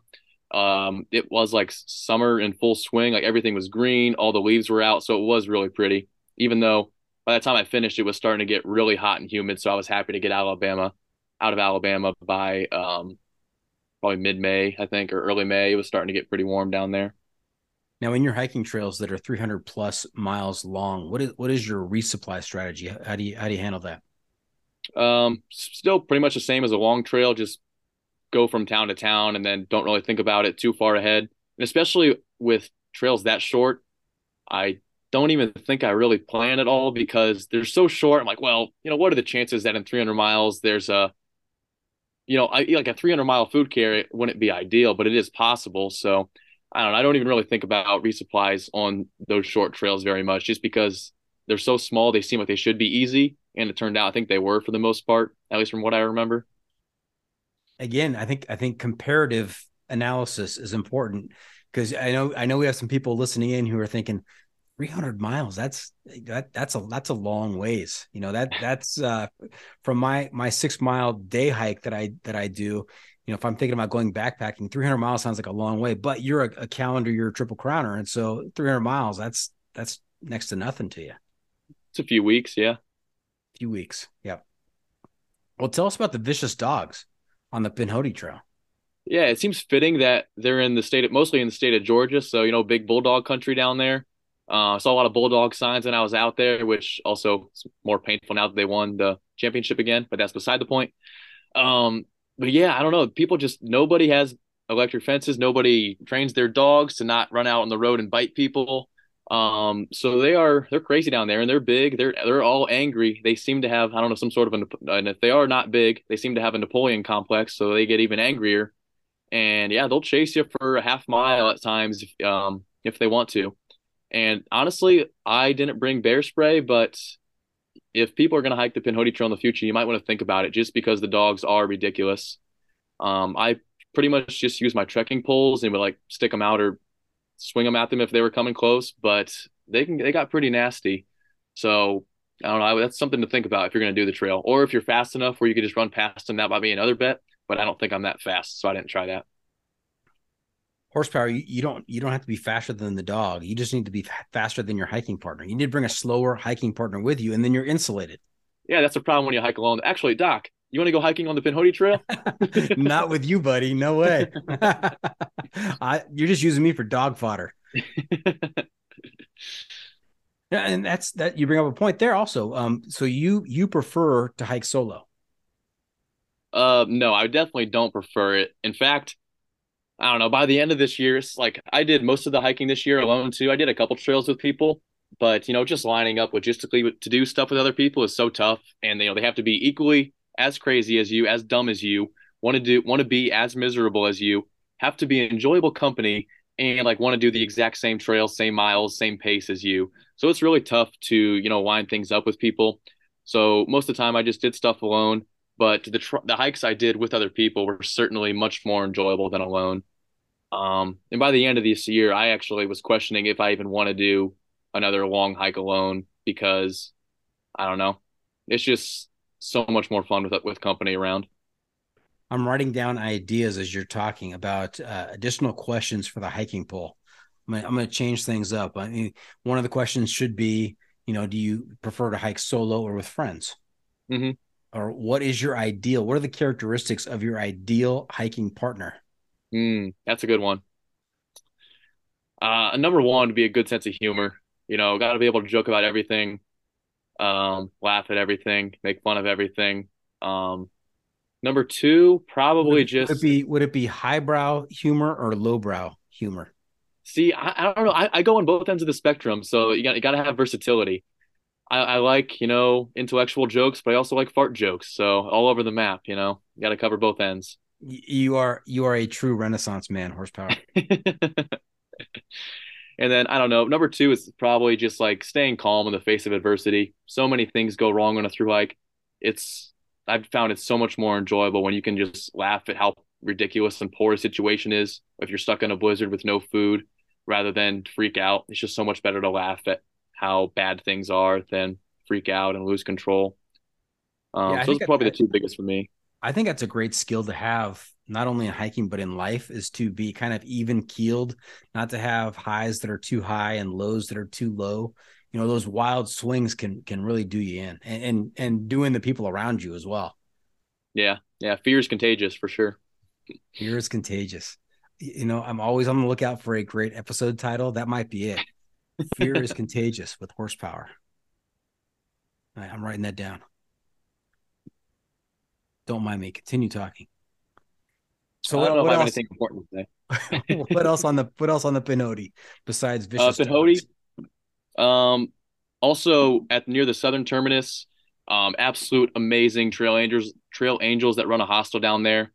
Um, it was like summer in full swing. Like everything was green, all the leaves were out, so it was really pretty. Even though by the time I finished, it was starting to get really hot and humid, so I was happy to get Alabama out of Alabama by um, probably mid May, I think, or early May. It was starting to get pretty warm down there. Now, in your hiking trails that are 300 plus miles long, what is what is your resupply strategy? How do you how do you handle that? Um, still pretty much the same as a long trail, just go from town to town and then don't really think about it too far ahead. And especially with trails that short, I don't even think I really plan at all because they're so short. I'm like, well, you know, what are the chances that in 300 miles there's a, you know, I, like a 300 mile food carry wouldn't be ideal, but it is possible. So I don't know. I don't even really think about resupplies on those short trails very much just because they're so small. They seem like they should be easy and it turned out I think they were for the most part, at least from what I remember. Again, I think I think comparative analysis is important because I know I know we have some people listening in who are thinking 300 miles that's that that's a that's a long ways you know that that's uh from my my 6 mile day hike that I that I do you know if I'm thinking about going backpacking 300 miles sounds like a long way but you're a, a calendar you're a triple crowner and so 300 miles that's that's next to nothing to you it's a few weeks yeah A few weeks. Yep. Well, tell us about the vicious dogs on the Pinhoti Trail. Yeah, it seems fitting that they're in the state, of, mostly in the state of Georgia. So you know, big bulldog country down there. Uh, I saw a lot of bulldog signs when I was out there, which also is more painful now that they won the championship again. But that's beside the point. Um, but yeah, I don't know. People just nobody has electric fences. Nobody trains their dogs to not run out on the road and bite people. Um, so they are they're crazy down there, and they're big. They're they're all angry. They seem to have I don't know some sort of a and if they are not big, they seem to have a Napoleon complex, so they get even angrier. And yeah, they'll chase you for a half mile at times if, um, if they want to. And honestly, I didn't bring bear spray, but if people are going to hike the Pinhoti Trail in the future, you might want to think about it just because the dogs are ridiculous. Um, I pretty much just use my trekking poles and would like stick them out or swing them at them if they were coming close, but they can they got pretty nasty. So I don't know. That's something to think about if you're going to do the trail, or if you're fast enough where you could just run past them. That might be another bet, but I don't think I'm that fast, so I didn't try that. Horsepower, you, you don't you don't have to be faster than the dog. You just need to be faster than your hiking partner. You need to bring a slower hiking partner with you, and then you're insulated. Yeah, that's a problem when you hike alone. Actually, Doc, you want to go hiking on the Pinhoti Trail? Not with you, buddy. No way. I, you're just using me for dog fodder. yeah, and that's that. You bring up a point there also. Um, so you you prefer to hike solo? Uh, no, I definitely don't prefer it. In fact, I don't know. By the end of this year, it's like I did most of the hiking this year alone too. I did a couple trails with people, but you know, just lining up logistically to do stuff with other people is so tough, and you know they have to be equally as crazy as you, as dumb as you, want to do want to be as miserable as you, have to be enjoyable company and like want to do the exact same trail, same miles, same pace as you. So it's really tough to, you know, line things up with people. So most of the time I just did stuff alone, but the tr- the hikes I did with other people were certainly much more enjoyable than alone. Um, and by the end of this year, I actually was questioning if I even want to do another long hike alone because I don't know. It's just so much more fun with with company around. I'm writing down ideas as you're talking about uh, additional questions for the hiking poll. I'm gonna, I'm gonna change things up. I mean, one of the questions should be, you know, do you prefer to hike solo or with friends? Mm-hmm. or what is your ideal? What are the characteristics of your ideal hiking partner? Mm, that's a good one. Uh, number one would be a good sense of humor. You know, got to be able to joke about everything, um, laugh at everything, make fun of everything. Um, number two, probably would, just would it be would it be highbrow humor or lowbrow humor? See, I, I don't know. I, I, go on both ends of the spectrum, so you got you got to have versatility. I, I, like you know intellectual jokes, but I also like fart jokes. So all over the map, you know, you got to cover both ends. You are you are a true Renaissance man, horsepower. And then I don't know. Number two is probably just like staying calm in the face of adversity. So many things go wrong on a through hike. It's I've found it so much more enjoyable when you can just laugh at how ridiculous and poor a situation is. If you're stuck in a blizzard with no food, rather than freak out, it's just so much better to laugh at how bad things are than freak out and lose control. Um, yeah, so those are probably I, the two biggest for me. I think that's a great skill to have not only in hiking but in life is to be kind of even keeled not to have highs that are too high and lows that are too low. You know those wild swings can can really do you in and and, and doing the people around you as well. Yeah. Yeah. Fear is contagious for sure. Fear is contagious. You know i'm always on the lookout for a great episode title. That might be it. Fear is contagious with horsepower. Right, i'm writing that down don't mind me continue talking so I don't know if I have important to say. what else on the what else on the Pinhoti besides uh, vicious? Uh, Pinhoti. Um, also at near the southern terminus, um, absolute amazing trail angels trail angels that run a hostel down there.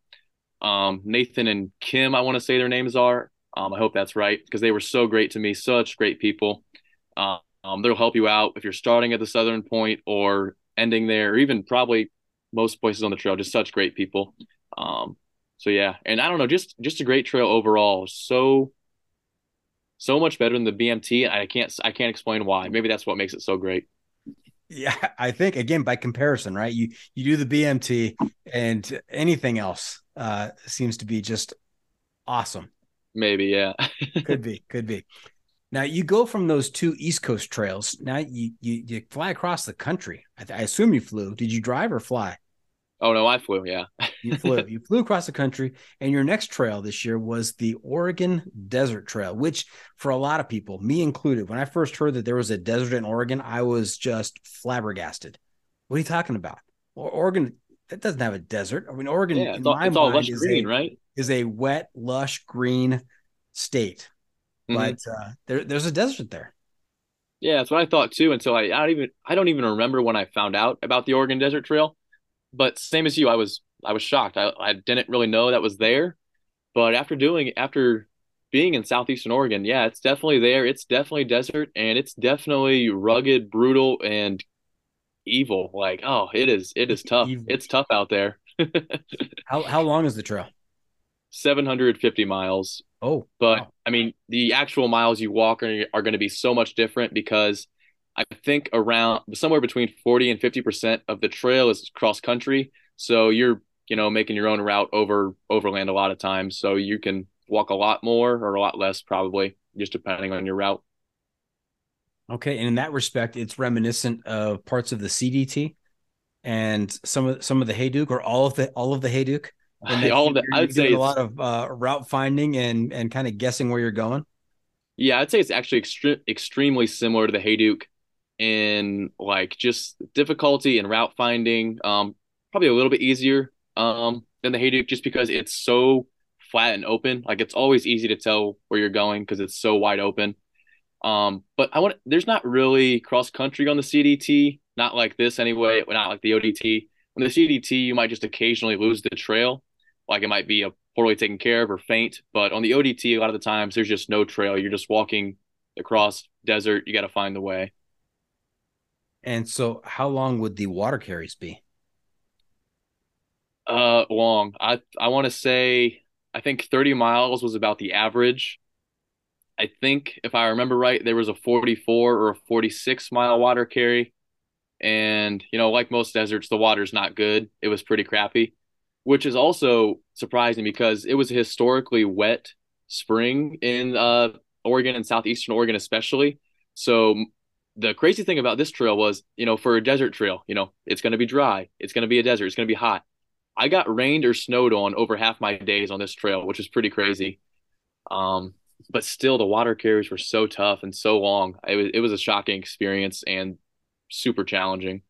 Um, Nathan and Kim, I want to say their names are. Um, I hope that's right because they were so great to me, such great people. Um, they'll help you out if you're starting at the southern point or ending there, or even probably most places on the trail. Just such great people. Um, so yeah, and I don't know, just just a great trail overall. So so much better than the BMT. I can't I can't explain why. Maybe that's what makes it so great. Yeah, I think again by comparison, right? You you do the BMT and anything else uh seems to be just awesome. Maybe, yeah. could be, could be. Now you go from those two East Coast trails. Now you you, you fly across the country. I, I assume you flew. Did you drive or fly? Oh no, I flew. Yeah, you flew. You flew across the country, and your next trail this year was the Oregon Desert Trail, which for a lot of people, me included, when I first heard that there was a desert in Oregon, I was just flabbergasted. What are you talking about? Oregon that doesn't have a desert. I mean, Oregon yeah, in all, my mind is green, a, right? Is a wet, lush green state, mm-hmm. but uh, there, there's a desert there. Yeah, that's what I thought too. Until I, I don't even I don't even remember when I found out about the Oregon Desert Trail but same as you, I was I was shocked. I, I didn't really know that was there, but after doing after being in southeastern Oregon, yeah, it's definitely there. It's definitely desert, and it's definitely rugged, brutal, and evil. Like, oh, it is it is tough. Evil. It's tough out there. how how long is the trail? 750 miles. Oh, but wow. I mean, the actual miles you walk are, are going to be so much different because I think around somewhere between 40 and 50% of the trail is cross country. So you're, you know, making your own route over overland a lot of times. So you can walk a lot more or a lot less, probably, just depending on your route. Okay. And in that respect, it's reminiscent of parts of the CDT and some of some of the Hayduke or all of the all of the Hayduke. And all of the, I'd say a lot of uh, route finding and and kind of guessing where you're going. Yeah, I'd say it's actually extre- extremely similar to the Hayduke in like just difficulty and route finding. Um, probably a little bit easier um, than the Hayduke just because it's so flat and open. Like it's always easy to tell where you're going because it's so wide open. Um, but I want there's not really cross country on the CDT, not like this anyway, not like the ODT. On the CDT, you might just occasionally lose the trail, like it might be a poorly taken care of or faint. But on the ODT, a lot of the times there's just no trail. You're just walking across desert. You got to find the way. And so, how long would the water carries be? Uh, long. I I want to say I think 30 miles was about the average. I think if I remember right, there was a 44 or a 46 mile water carry, and you know, like most deserts, the water's not good. It was pretty crappy, which is also surprising because it was a historically wet spring in uh, Oregon and southeastern Oregon, especially. So the crazy thing about this trail was, you know, for a desert trail, you know, it's going to be dry, it's going to be a desert, it's going to be hot. I got rained or snowed on over half my days on this trail, which is pretty crazy. Um, but still, the water carries were so tough and so long. It was it was a shocking experience and super challenging.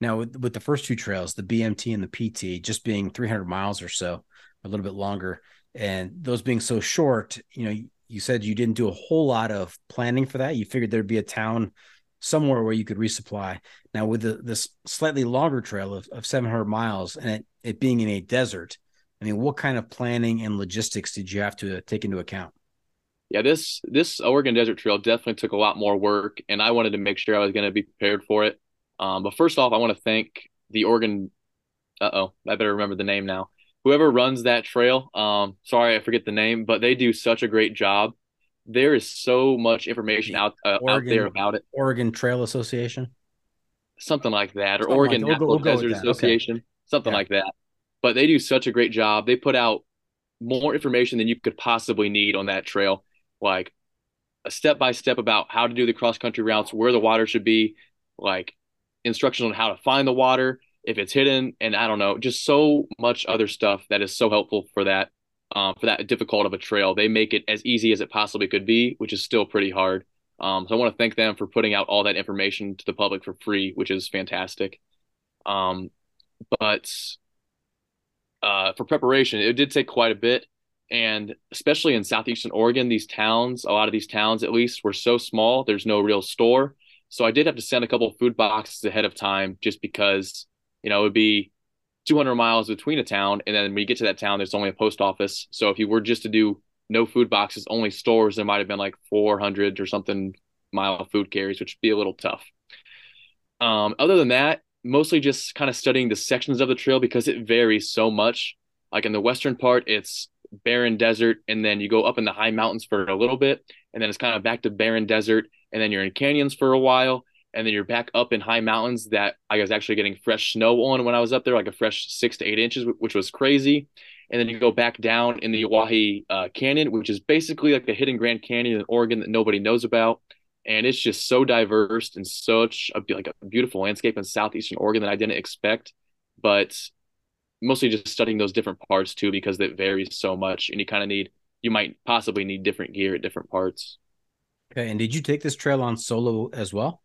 Now, with, with the first two trails, the BMT and the PT, just being 300 miles or so, a little bit longer, and those being so short, you know, you said you didn't do a whole lot of planning for that. You figured there'd be a town somewhere where you could resupply. Now, with the, this slightly longer trail of, of 700 miles and it, it being in a desert, I mean, what kind of planning and logistics did you have to take into account? Yeah, this this Oregon Desert Trail definitely took a lot more work, and I wanted to make sure I was going to be prepared for it. Um, but first off, I want to thank the Oregon. Uh oh, I better remember the name now whoever runs that trail, um, sorry I forget the name, but they do such a great job. There is so much information out uh, Oregon, out there about it. Oregon Trail Association, something like that, or something Oregon like Natural we'll Desert Association, okay. something yeah. like that. But they do such a great job. They put out more information than you could possibly need on that trail, like a step by step about how to do the cross country routes, where the water should be, like instructions on how to find the water, if it's hidden, and I don't know, just so much other stuff that is so helpful for that um, for that difficult of a trail. They make it as easy as it possibly could be, which is still pretty hard. Um, so I want to thank them for putting out all that information to the public for free, which is fantastic. Um, but uh, for preparation, it did take quite a bit. And especially in southeastern Oregon, these towns, a lot of these towns at least, were so small. There's no real store. So I did have to send a couple food boxes ahead of time just because you know, it would be 200 miles between a town. And then when you get to that town, there's only a post office. So if you were just to do no food boxes, only stores, there might have been like 400 or something mile food carries, which would be a little tough. Um, other than that, mostly just kind of studying the sections of the trail because it varies so much. Like in the western part, it's barren desert, and then you go up in the high mountains for a little bit, and then it's kind of back to barren desert, and then you're in canyons for a while, and then you're back up in high mountains that I was actually getting fresh snow on when I was up there, like a fresh six to eight inches, which was crazy. And then you go back down in the Owyhee uh, Canyon, which is basically like the hidden Grand Canyon in Oregon that nobody knows about. And it's just so diverse and such a like a beautiful landscape in southeastern Oregon that I didn't expect. But mostly just studying those different parts too, because it varies so much, and you kind of need you might possibly need different gear at different parts. Okay, and did you take this trail on solo as well?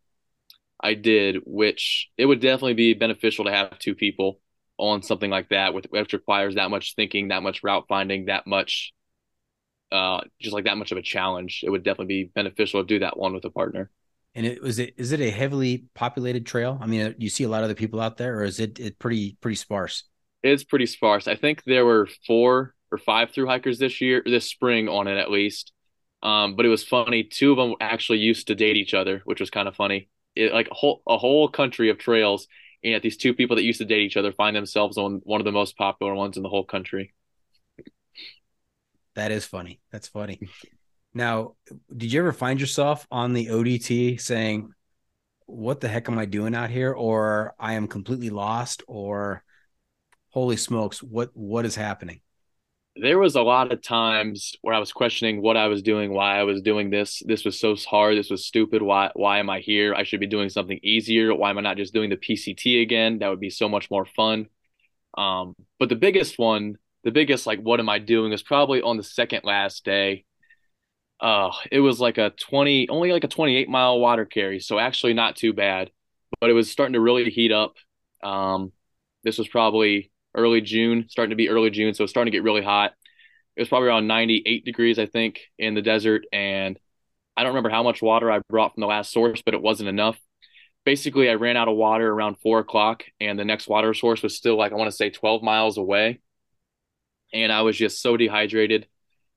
I did, which it would definitely be beneficial to have two people on something like that, with which requires that much thinking, that much route finding, that much, uh, just like that much of a challenge. It would definitely be beneficial to do that one with a partner. And it was it is it a heavily populated trail? I mean, you see a lot of the people out there, or is it it pretty pretty sparse? It's pretty sparse. I think there were four or five through hikers this year, this spring on it at least. Um, but it was funny. Two of them actually used to date each other, which was kind of funny it, like a whole a whole country of trails, and yet these two people that used to date each other find themselves on one of the most popular ones in the whole country. That is funny. That's funny. Now, did you ever find yourself on the ODT saying, "What the heck am I doing out here?" or "I am completely lost," or "Holy smokes, what what is happening?" There was a lot of times where I was questioning what I was doing, why I was doing this. This was so hard. This was stupid. Why why am I here? I should be doing something easier. Why am I not just doing the PCT again? That would be so much more fun. Um, but the biggest one, the biggest like what am I doing is probably on the second last day. Uh, it was like a 20 only like a 28 mile water carry, so actually not too bad. But it was starting to really heat up. Um, this was probably early June, starting to be early June, so it's starting to get really hot. It was probably around 98 degrees, I think, in the desert, and I don't remember how much water I brought from the last source, but it wasn't enough. Basically, I ran out of water around four o'clock, and the next water source was still like I want to say 12 miles away, and I was just so dehydrated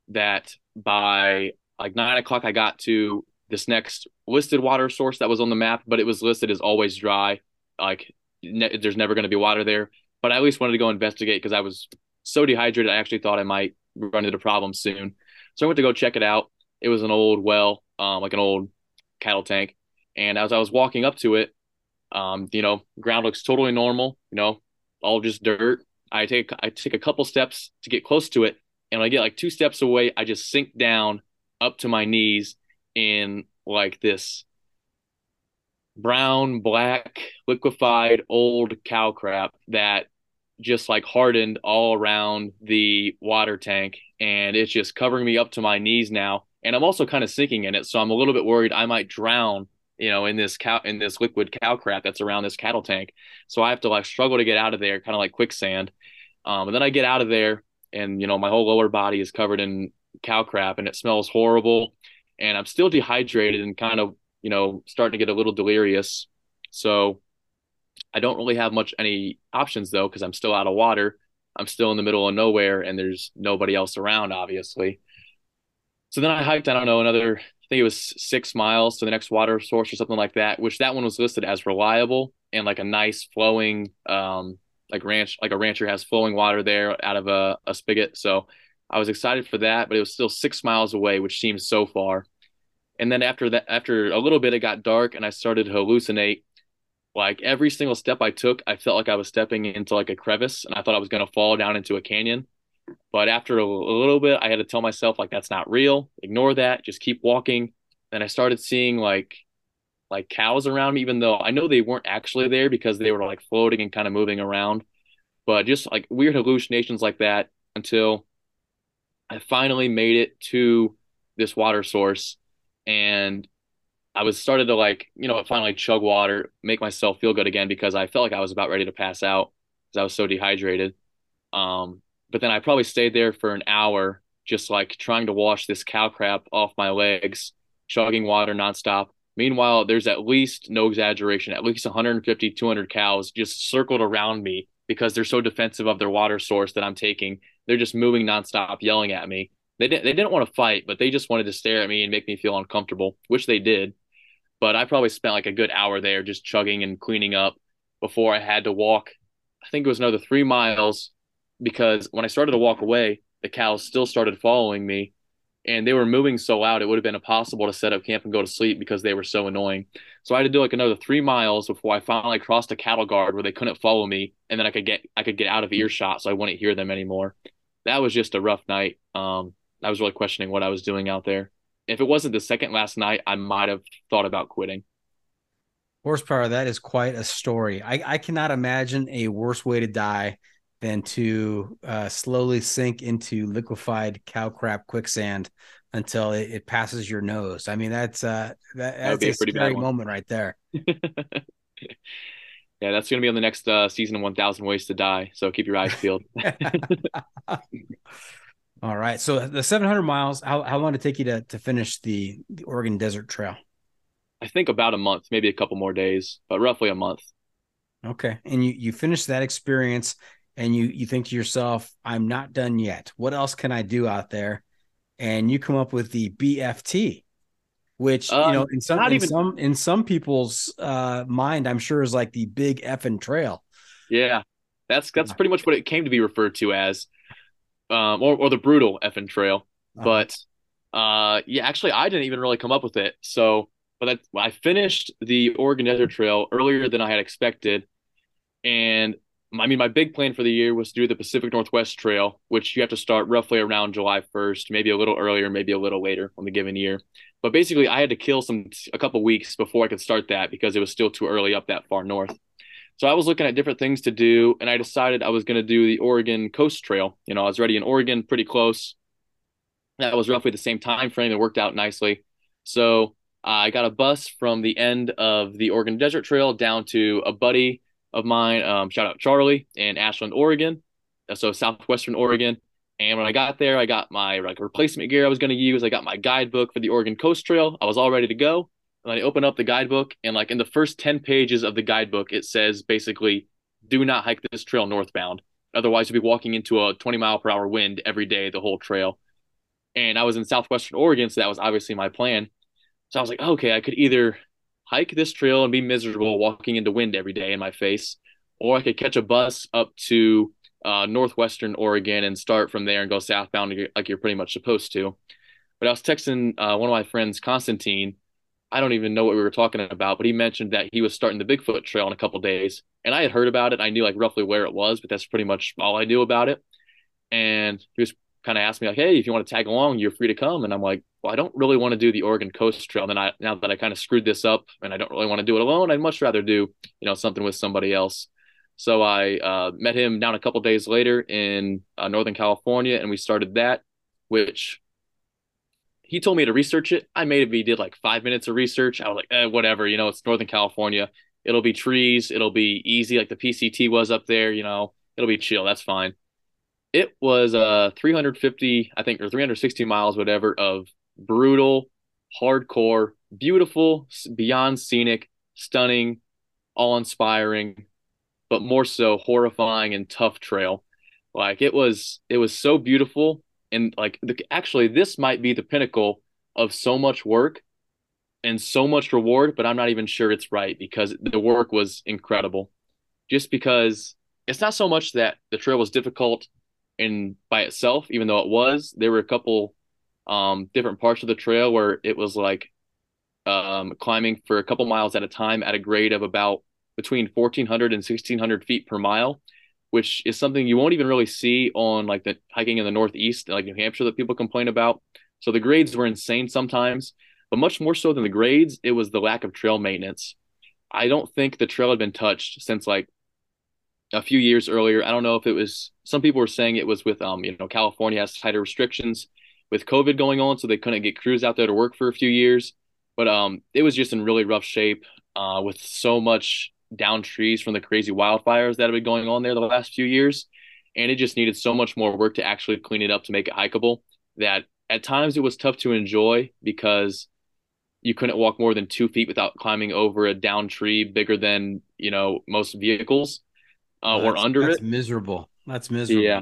that by like nine o'clock I got to this next listed water source that was on the map, but it was listed as always dry. Like ne- there's never going to be water there but I at least wanted to go investigate because I was so dehydrated. I actually thought I might run into problems soon. So I went to go check it out. It was an old well, um, like an old cattle tank. And as I was walking up to it, um, you know, ground looks totally normal, you know, all just dirt. I take I take a couple steps to get close to it, and when I get like two steps away, I just sink down up to my knees in like this brown, black, liquefied old cow crap that just like hardened all around the water tank and it's just covering me up to my knees now and i'm also kind of sinking in it so i'm a little bit worried i might drown you know in this cow in this liquid cow crap that's around this cattle tank. So i have to like struggle to get out of there kind of like quicksand. Um, and then i get out of there and you know my whole lower body is covered in cow crap and it smells horrible and i'm still dehydrated and kind of you know starting to get a little delirious so I don't really have much any options though because I'm still out of water. I'm still in the middle of nowhere and there's nobody else around, obviously. So then I hiked, I don't know, another, I think it was six miles to the next water source or something like that, which that one was listed as reliable and like a nice flowing, um, like ranch, like a rancher has flowing water there out of a, a spigot. So I was excited for that, but it was still six miles away, which seems so far. And then after that, after a little bit, it got dark and I started to hallucinate like every single step I took, I felt like I was stepping into like a crevice and I thought I was going to fall down into a canyon. But after a, a, little bit, I had to tell myself like that's not real. Ignore that. Just keep walking. And I started seeing like like cows around me, even though I know they weren't actually there because they were like floating and kind of moving around. But just like weird hallucinations like that until I finally made it to this water source and I was started to like, you know, finally chug water, make myself feel good again because I felt like I was about ready to pass out because I was so dehydrated. Um, but then I probably stayed there for an hour, just like trying to wash this cow crap off my legs, chugging water nonstop. Meanwhile, there's at least no exaggeration, at least 150, 200 cows just circled around me because they're so defensive of their water source that I'm taking. They're just moving nonstop, yelling at me. They didn't, they didn't want to fight, but they just wanted to stare at me and make me feel uncomfortable, which they did but I probably spent like a good hour there just chugging and cleaning up before I had to walk. I think it was another three miles because when I started to walk away, the cows still started following me and they were moving so loud it would have been impossible to set up camp and go to sleep because they were so annoying. So I had to do like another three miles before I finally crossed a cattle guard where they couldn't follow me and then I could get I could get out of earshot so I wouldn't hear them anymore. That was just a rough night. Um, I was really questioning what I was doing out there if it wasn't the second last night, I might have thought about quitting. Horsepower, that is quite a story. I, I cannot imagine a worse way to die than to uh, slowly sink into liquefied cow crap quicksand until it, it passes your nose. I mean, that's uh, that, that's that a, a pretty scary moment right there. yeah, that's going to be on the next uh, season of 1,000 Ways to Die. So keep your eyes peeled. All right. So the 700 miles, how, how long did it take you to, to finish the, the Oregon Desert Trail? I think about a month, maybe a couple more days, but roughly a month. Okay. And you, you finish that experience and you, you think to yourself, I'm not done yet. What else can I do out there? And you come up with the BFT, which, um, you know, in some, in even... some, in some people's uh, mind, I'm sure is like the big effing trail. Yeah. That's, that's pretty much what it came to be referred to as um, or, or the brutal effing trail. Uh-huh. But uh, yeah, actually, I didn't even really come up with it. So, but I, I finished the Oregon Desert Trail earlier than I had expected, and I mean, my big plan for the year was to do the Pacific Northwest Trail, which you have to start roughly around July 1st, maybe a little earlier, maybe a little later on the given year. But basically, I had to kill some a couple weeks before I could start that because it was still too early up that far north. So I was looking at different things to do, and I decided I was going to do the Oregon Coast Trail. You know, I was already in Oregon, pretty close. That was roughly the same time frame. It worked out nicely. So I got a bus from the end of the Oregon Desert Trail down to a buddy of mine. Um, shout out Charlie in Ashland, Oregon. So southwestern Oregon. And when I got there, I got my like replacement gear I was going to use. I got my guidebook for the Oregon Coast Trail. I was all ready to go. And I open up the guidebook, and like in the first 10 pages of the guidebook, it says basically, do not hike this trail northbound. Otherwise, you'll be walking into a 20 mile per hour wind every day, the whole trail. And I was in southwestern Oregon, so that was obviously my plan. So I was like, okay, I could either hike this trail and be miserable walking into wind every day in my face, or I could catch a bus up to uh, northwestern Oregon and start from there and go southbound like you're pretty much supposed to. But I was texting uh, one of my friends, Constantine, I don't even know what we were talking about, but he mentioned that he was starting the Bigfoot Trail in a couple days, and I had heard about it. I knew like roughly where it was, but that's pretty much all I knew about it. And he was kind of asked me like, "Hey, if you want to tag along, you're free to come." And I'm like, "Well, I don't really want to do the Oregon Coast Trail. And then I now that I kind of screwed this up, and I don't really want to do it alone. I'd much rather do you know something with somebody else." So I uh, met him down a couple days later in uh, Northern California, and we started that, which he told me to research it. I maybe did like five minutes of research. I was like, eh, whatever, you know, it's Northern California. It'll be trees. It'll be easy, like the PCT was up there. You know, it'll be chill. That's fine. It was uh 350, I think, or 360 miles, whatever, of brutal, hardcore, beautiful, beyond scenic, stunning, all inspiring, but more so horrifying and tough trail. Like it was, it was so beautiful, and like the, actually, this might be the pinnacle of so much work and so much reward, but I'm not even sure it's right because the work was incredible. Just because it's not so much that the trail was difficult in by itself, even though it was. There were a couple um, different parts of the trail where it was like um, climbing for a couple miles at a time at a grade of about between 1400 and 1600 feet per mile which is something you won't even really see on like the hiking in the northeast like new hampshire that people complain about. So the grades were insane sometimes but much more so than the grades it was the lack of trail maintenance. I don't think the trail had been touched since like a few years earlier. I don't know if it was some people were saying it was with um you know california has tighter restrictions with covid going on so they couldn't get crews out there to work for a few years. But um it was just in really rough shape uh with so much down trees from the crazy wildfires that have been going on there the last few years. And it just needed so much more work to actually clean it up to make it hikeable that at times it was tough to enjoy because you couldn't walk more than two feet without climbing over a down tree bigger than, you know, most vehicles uh, or under that's it. miserable. That's miserable. Yeah.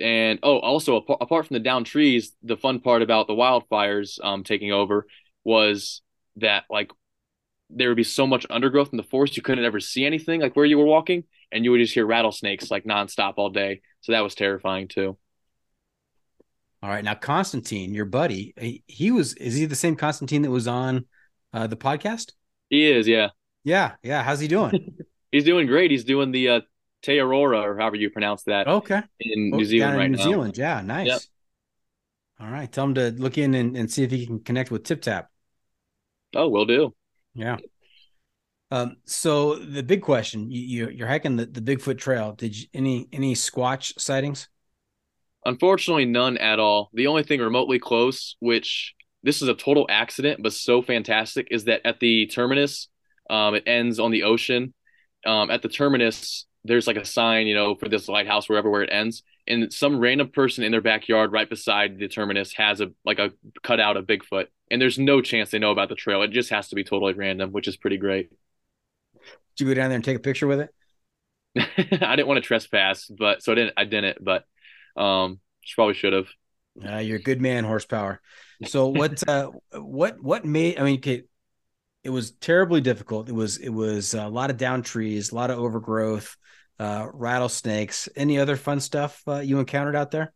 And oh, also apart, apart from the down trees, the fun part about the wildfires um, taking over was that like there would be so much undergrowth in the forest you couldn't ever see anything like where you were walking and you would just hear rattlesnakes like nonstop all day so that was terrifying too all right now constantine your buddy he, he was is he the same constantine that was on uh, the podcast he is yeah yeah yeah how's he doing he's doing great he's doing the uh Te Araroa, or however you pronounce that. Okay. In New Zealand in right New now. Zealand, yeah, nice. Yep. All right, tell him to look in and, and see if he can connect with Tip Tap. Oh, will do. Yeah. Um, so the big question, you, you are hiking the, the Bigfoot Trail. Did you any any Squatch sightings? Unfortunately, none at all. The only thing remotely close, which this is a total accident, but so fantastic, is that at the terminus, um, it ends on the ocean. Um, at the terminus, there's like a sign, you know, for this lighthouse wherever where it ends, and some random person in their backyard right beside the terminus has a like a cutout of Bigfoot, and there's no chance they know about the trail. It just has to be totally random, which is pretty great. Did you go down there and take a picture with it? I didn't want to trespass, but so I didn't. I didn't, but um, probably should have. Uh, you're a good man, horsepower. So what? uh, what? What made? I mean, okay, it was terribly difficult. It was. It was a lot of down trees, a lot of overgrowth, uh, rattlesnakes. Any other fun stuff uh, you encountered out there?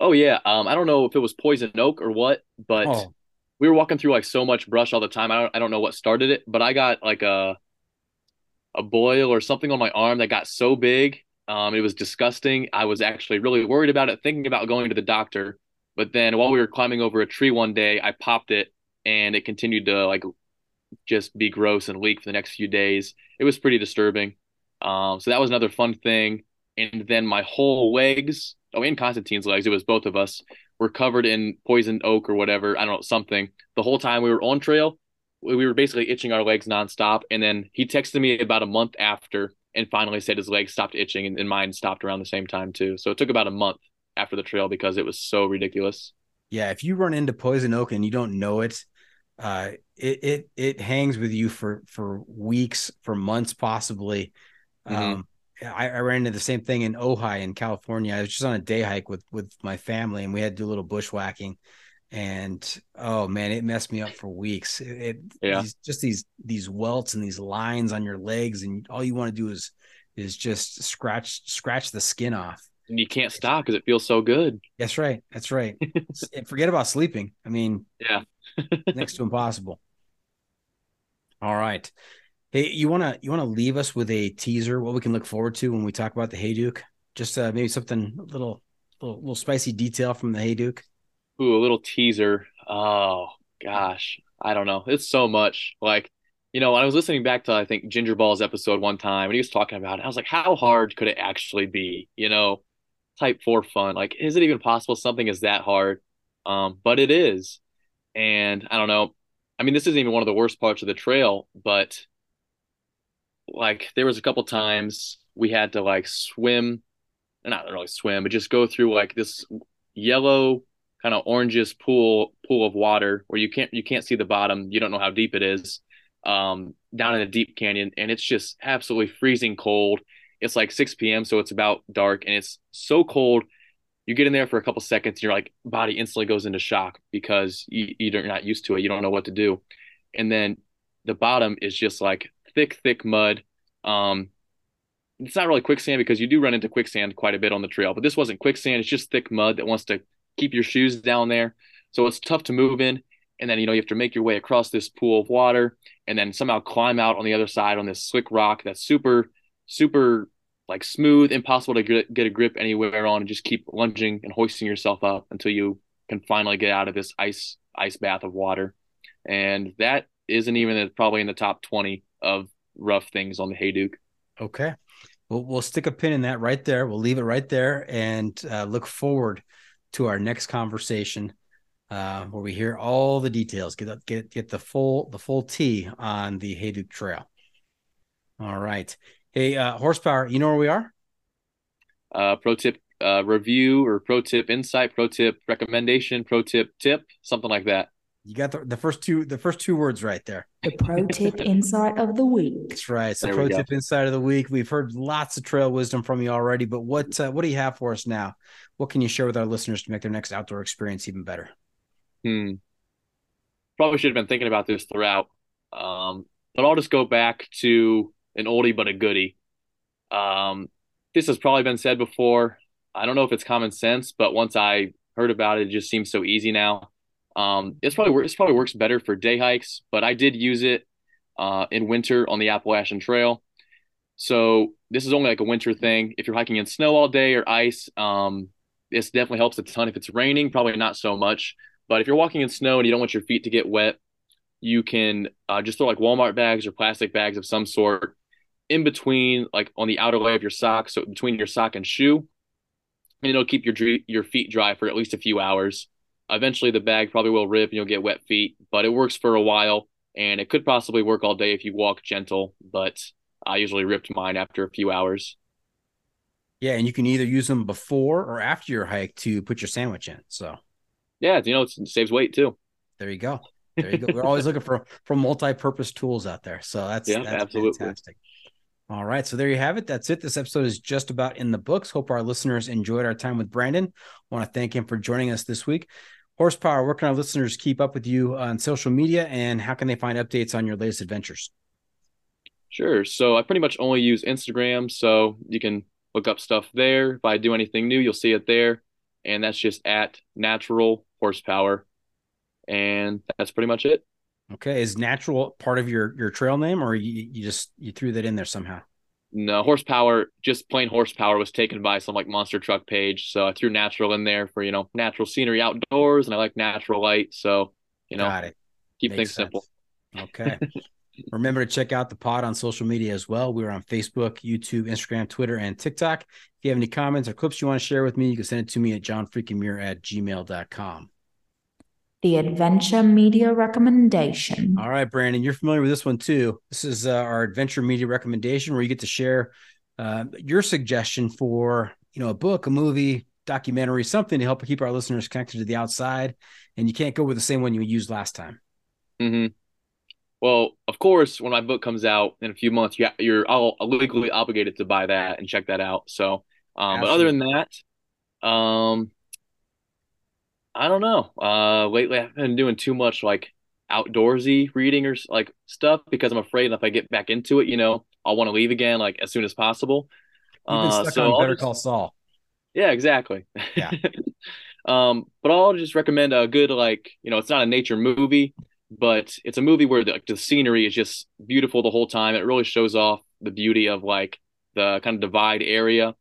Oh yeah. Um, I don't know if it was poison oak or what, but Oh. we were walking through like so much brush all the time. I don't. I don't know what started it, but I got like a a boil or something on my arm that got so big. Um, it was disgusting. I was actually really worried about it, thinking about going to the doctor. But then while we were climbing over a tree one day, I popped it and it continued to like just be gross and leak for the next few days. It was pretty disturbing. Um, so that was another fun thing. And then my whole legs, oh, and Constantine's legs, it was both of us, were covered in poison oak or whatever. I don't know, something. The whole time we were on trail, we we were basically itching our legs nonstop. And then he texted me about a month after and finally said his legs stopped itching and, and mine stopped around the same time too. So it took about a month after the trail because it was so ridiculous. Yeah, if you run into poison oak and you don't know it, uh, it it it hangs with you for for weeks, for months, possibly. Mhm. Um, I, I ran into the same thing in Ojai in California. I was just on a day hike with with my family, and we had to do a little bushwhacking. And oh man, it messed me up for weeks. It, it Yeah. these, just these these welts and these lines on your legs, and all you want to do is is just scratch scratch the skin off. And you can't stop because it feels so good. That's right. That's right. Forget about sleeping. I mean, Yeah. next to impossible. All right. Hey, you wanna you wanna leave us with a teaser what we can look forward to when we talk about the Hayduke? Just uh, maybe something a little little, little spicy detail from the Hayduke? Ooh, a little teaser. Oh gosh, I don't know. It's so much. Like, you know, I was listening back to I think Ginger Ball's episode one time, and he was talking about it. I was like, how hard could it actually be? You know, type four fun. Like, is it even possible something is that hard? Um, but it is. And I don't know. I mean, this isn't even one of the worst parts of the trail, but like there was a couple times we had to like swim, not really swim, but just go through like this yellow kind of orangish pool pool of water where you can't you can't see the bottom. You don't know how deep it is. Um, down in a deep canyon, and it's just absolutely freezing cold. It's like 6 p.m., so it's about dark, and it's so cold. You get in there for a couple seconds, and your like body instantly goes into shock because you, you're not used to it. You don't know what to do, and then the bottom is just like thick, thick mud. Um, it's not really quicksand because you do run into quicksand quite a bit on the trail, but this wasn't quicksand. It's just thick mud that wants to keep your shoes down there. So it's tough to move in. And then, you know, you have to make your way across this pool of water and then somehow climb out on the other side on this slick rock that's super, super like smooth, impossible to get, get a grip anywhere on and just keep lunging and hoisting yourself up until you can finally get out of this ice, ice bath of water. And that isn't even probably in the top 20 of rough things on the Hayduke. Okay. We'll, we'll stick a pin in that right there. We'll leave it right there and uh, look forward to our next conversation uh, where we hear all the details, get get get the full the full T on the Hayduke Trail. All right. Hey, uh, horsepower, you know where we are? Uh, pro tip uh, review or pro tip insight, pro tip recommendation, pro tip tip, something like that. You got the, the first two the first two words right there. The pro tip insight of the week. That's right. It's the There pro tip insight of the week. We've heard lots of trail wisdom from you already, but what uh, what do you have for us now? What can you share with our listeners to make their next outdoor experience even better? Hmm. Probably should have been thinking about this throughout. Um, but I'll just go back to an oldie but a goodie. Um, this has probably been said before. I don't know if it's common sense, but once I heard about it, it just seems so easy now. Um, it's probably wor- it's probably works better for day hikes, but I did use it uh, in winter on the Appalachian Trail. So this is only like a winter thing. If you're hiking in snow all day or ice, um, this definitely helps a ton. If it's raining, probably not so much. But if you're walking in snow and you don't want your feet to get wet, you can uh, just throw like Walmart bags or plastic bags of some sort in between, like on the outer layer of your sock, so between your sock and shoe, and it'll keep your your feet dry for at least a few hours. Eventually, the bag probably will rip and you'll get wet feet, but it works for a while, and it could possibly work all day if you walk gentle. But I usually ripped mine after a few hours. Yeah, and you can either use them before or after your hike to put your sandwich in. So Yeah, you know, it saves weight too. there you go. There you go. We're always looking for for multi-purpose tools out there. So that's Yeah, that's absolutely. fantastic. All right, so there you have it. That's it. This episode is just about in the books. Hope our listeners enjoyed our time with Brandon. I want to thank him for joining us this week. Horsepower, where can our listeners keep up with you on social media and how can they find updates on your latest adventures? Sure. So I pretty much only use Instagram, so you can look up stuff there. If I do anything new, you'll see it there, and that's just at Natural Horsepower, and that's pretty much it. Okay, is natural part of your your trail name, or you, you just you threw that in there somehow? No uh, horsepower, just plain horsepower was taken by some like monster truck page, so I threw natural in there for you know natural scenery outdoors, and I like natural light, so you know Got it. keep Makes things simple. Okay. Remember to check out the pod on social media as well. We're on Facebook, YouTube, Instagram, Twitter, and TikTok. If you have any comments or clips you want to share with me, you can send it to me at johnfreakinmuir at gmail.com. The Adventure Media Recommendation. All right, Brandon, you're familiar with this one too. This is uh, our adventure media recommendation where you get to share uh, your suggestion for you know a book, a movie, documentary, something to help keep our listeners connected to the outside. And you can't go with the same one you used last time. Mm-hmm. Well, of course, when my book comes out in a few months, you, you're all legally obligated to buy that and check that out. So, um, but other than that, um, I don't know. Uh, lately I've been doing too much like outdoorsy reading or like stuff because I'm afraid if I get back into it, you know, I'll want to leave again like as soon as possible. You've been Uh, so Better just- Call Saul. yeah, exactly. Yeah. um, but I'll just recommend a good like, you know, it's not a nature movie, but it's a movie where the, the scenery is just beautiful the whole time. It really shows off the beauty of like the kind of divide area,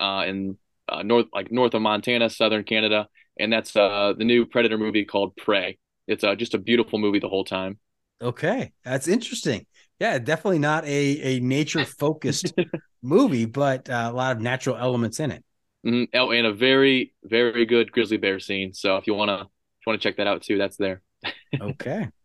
uh, and uh, north like north of Montana, southern Canada, and that's uh, the new Predator movie called Prey. It's uh, just a beautiful movie the whole time. Okay, that's interesting. Yeah, definitely not a a nature focused movie, but uh, a lot of natural elements in it. Mm-hmm. Oh, and a very very good grizzly bear scene. So if you wanna if you wanna check that out too, that's there. okay.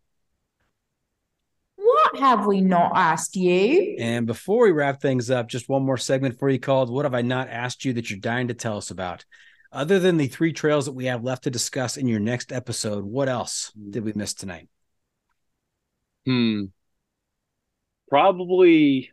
What have we not asked you? And before we wrap things up, just one more segment for you called What Have I Not Asked You That You're Dying to Tell Us About? Other than the three trails that we have left to discuss in your next episode, what else did we miss tonight? Hmm. Probably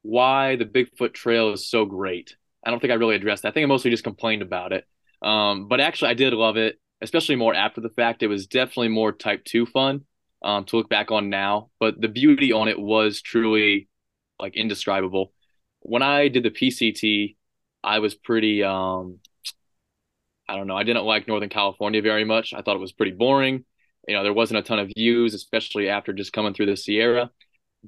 why the Bigfoot Trail is so great. I don't think I really addressed that. I think I mostly just complained about it. Um, but actually, I did love it, especially more after the fact. It was definitely more type two fun um, to look back on now. But the beauty on it was truly like indescribable. When I did the PCT, I was pretty, um, I don't know, I didn't like Northern California very much. I thought it was pretty boring. You know, there wasn't a ton of views, especially after just coming through the Sierra.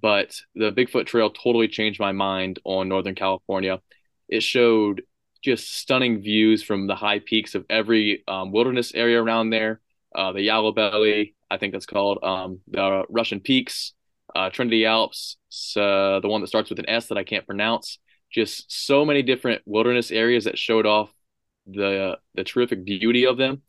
But the Bigfoot Trail totally changed my mind on Northern California. It showed just stunning views from the high peaks of every um, wilderness area around there. Uh, the Yolla Bolly, I think that's called, um, the Russian Peaks, uh, Trinity Alps, uh, the one that starts with an S that I can't pronounce. Just so many different wilderness areas that showed off the the terrific beauty of them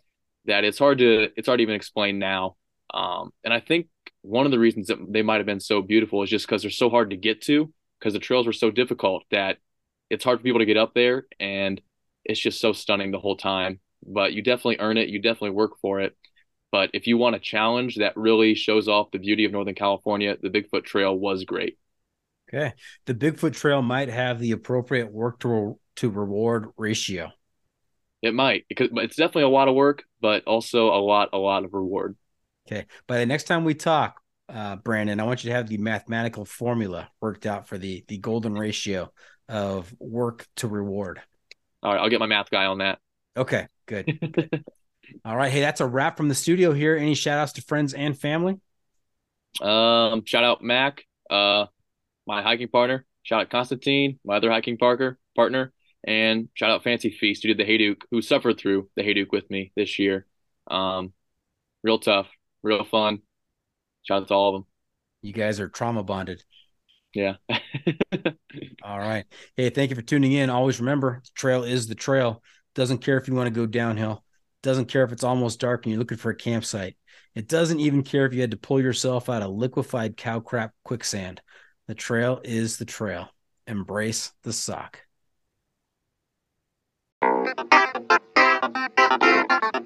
that it's hard to it's hard to even explain now. Um, and I think one of the reasons that they might have been so beautiful is just because they're so hard to get to because the trails were so difficult that it's hard for people to get up there and it's just so stunning the whole time. But you definitely earn it. You definitely work for it. But if you want a challenge that really shows off the beauty of Northern California, the Bigfoot Trail was great. Okay. The Bigfoot Trail might have the appropriate work to, to reward ratio. It might because it's definitely a lot of work, but also a lot, a lot of reward. Okay. By the next time we talk, uh, Brandon, I want you to have the mathematical formula worked out for the the golden ratio of work to reward. All right, I'll get my math guy on that. Okay, good. good. All right. Hey, that's a wrap from the studio here. Any shout outs to friends and family? Um, shout out Mac, uh, my hiking partner. Shout out Constantine, my other hiking parker partner, and shout out Fancy Feast, who did the Hayduke, who suffered through the Hayduke with me this year. Um, real tough, real fun. Shout out to all of them. You guys are trauma bonded. Yeah. all right. Hey, thank you for tuning in. Always remember, the trail is the trail. Doesn't care if you want to go downhill doesn't care if it's almost dark and you're looking for a campsite. It doesn't even care if you had to pull yourself out of liquefied cow crap quicksand. The trail is the trail. Embrace the sock. Thank you.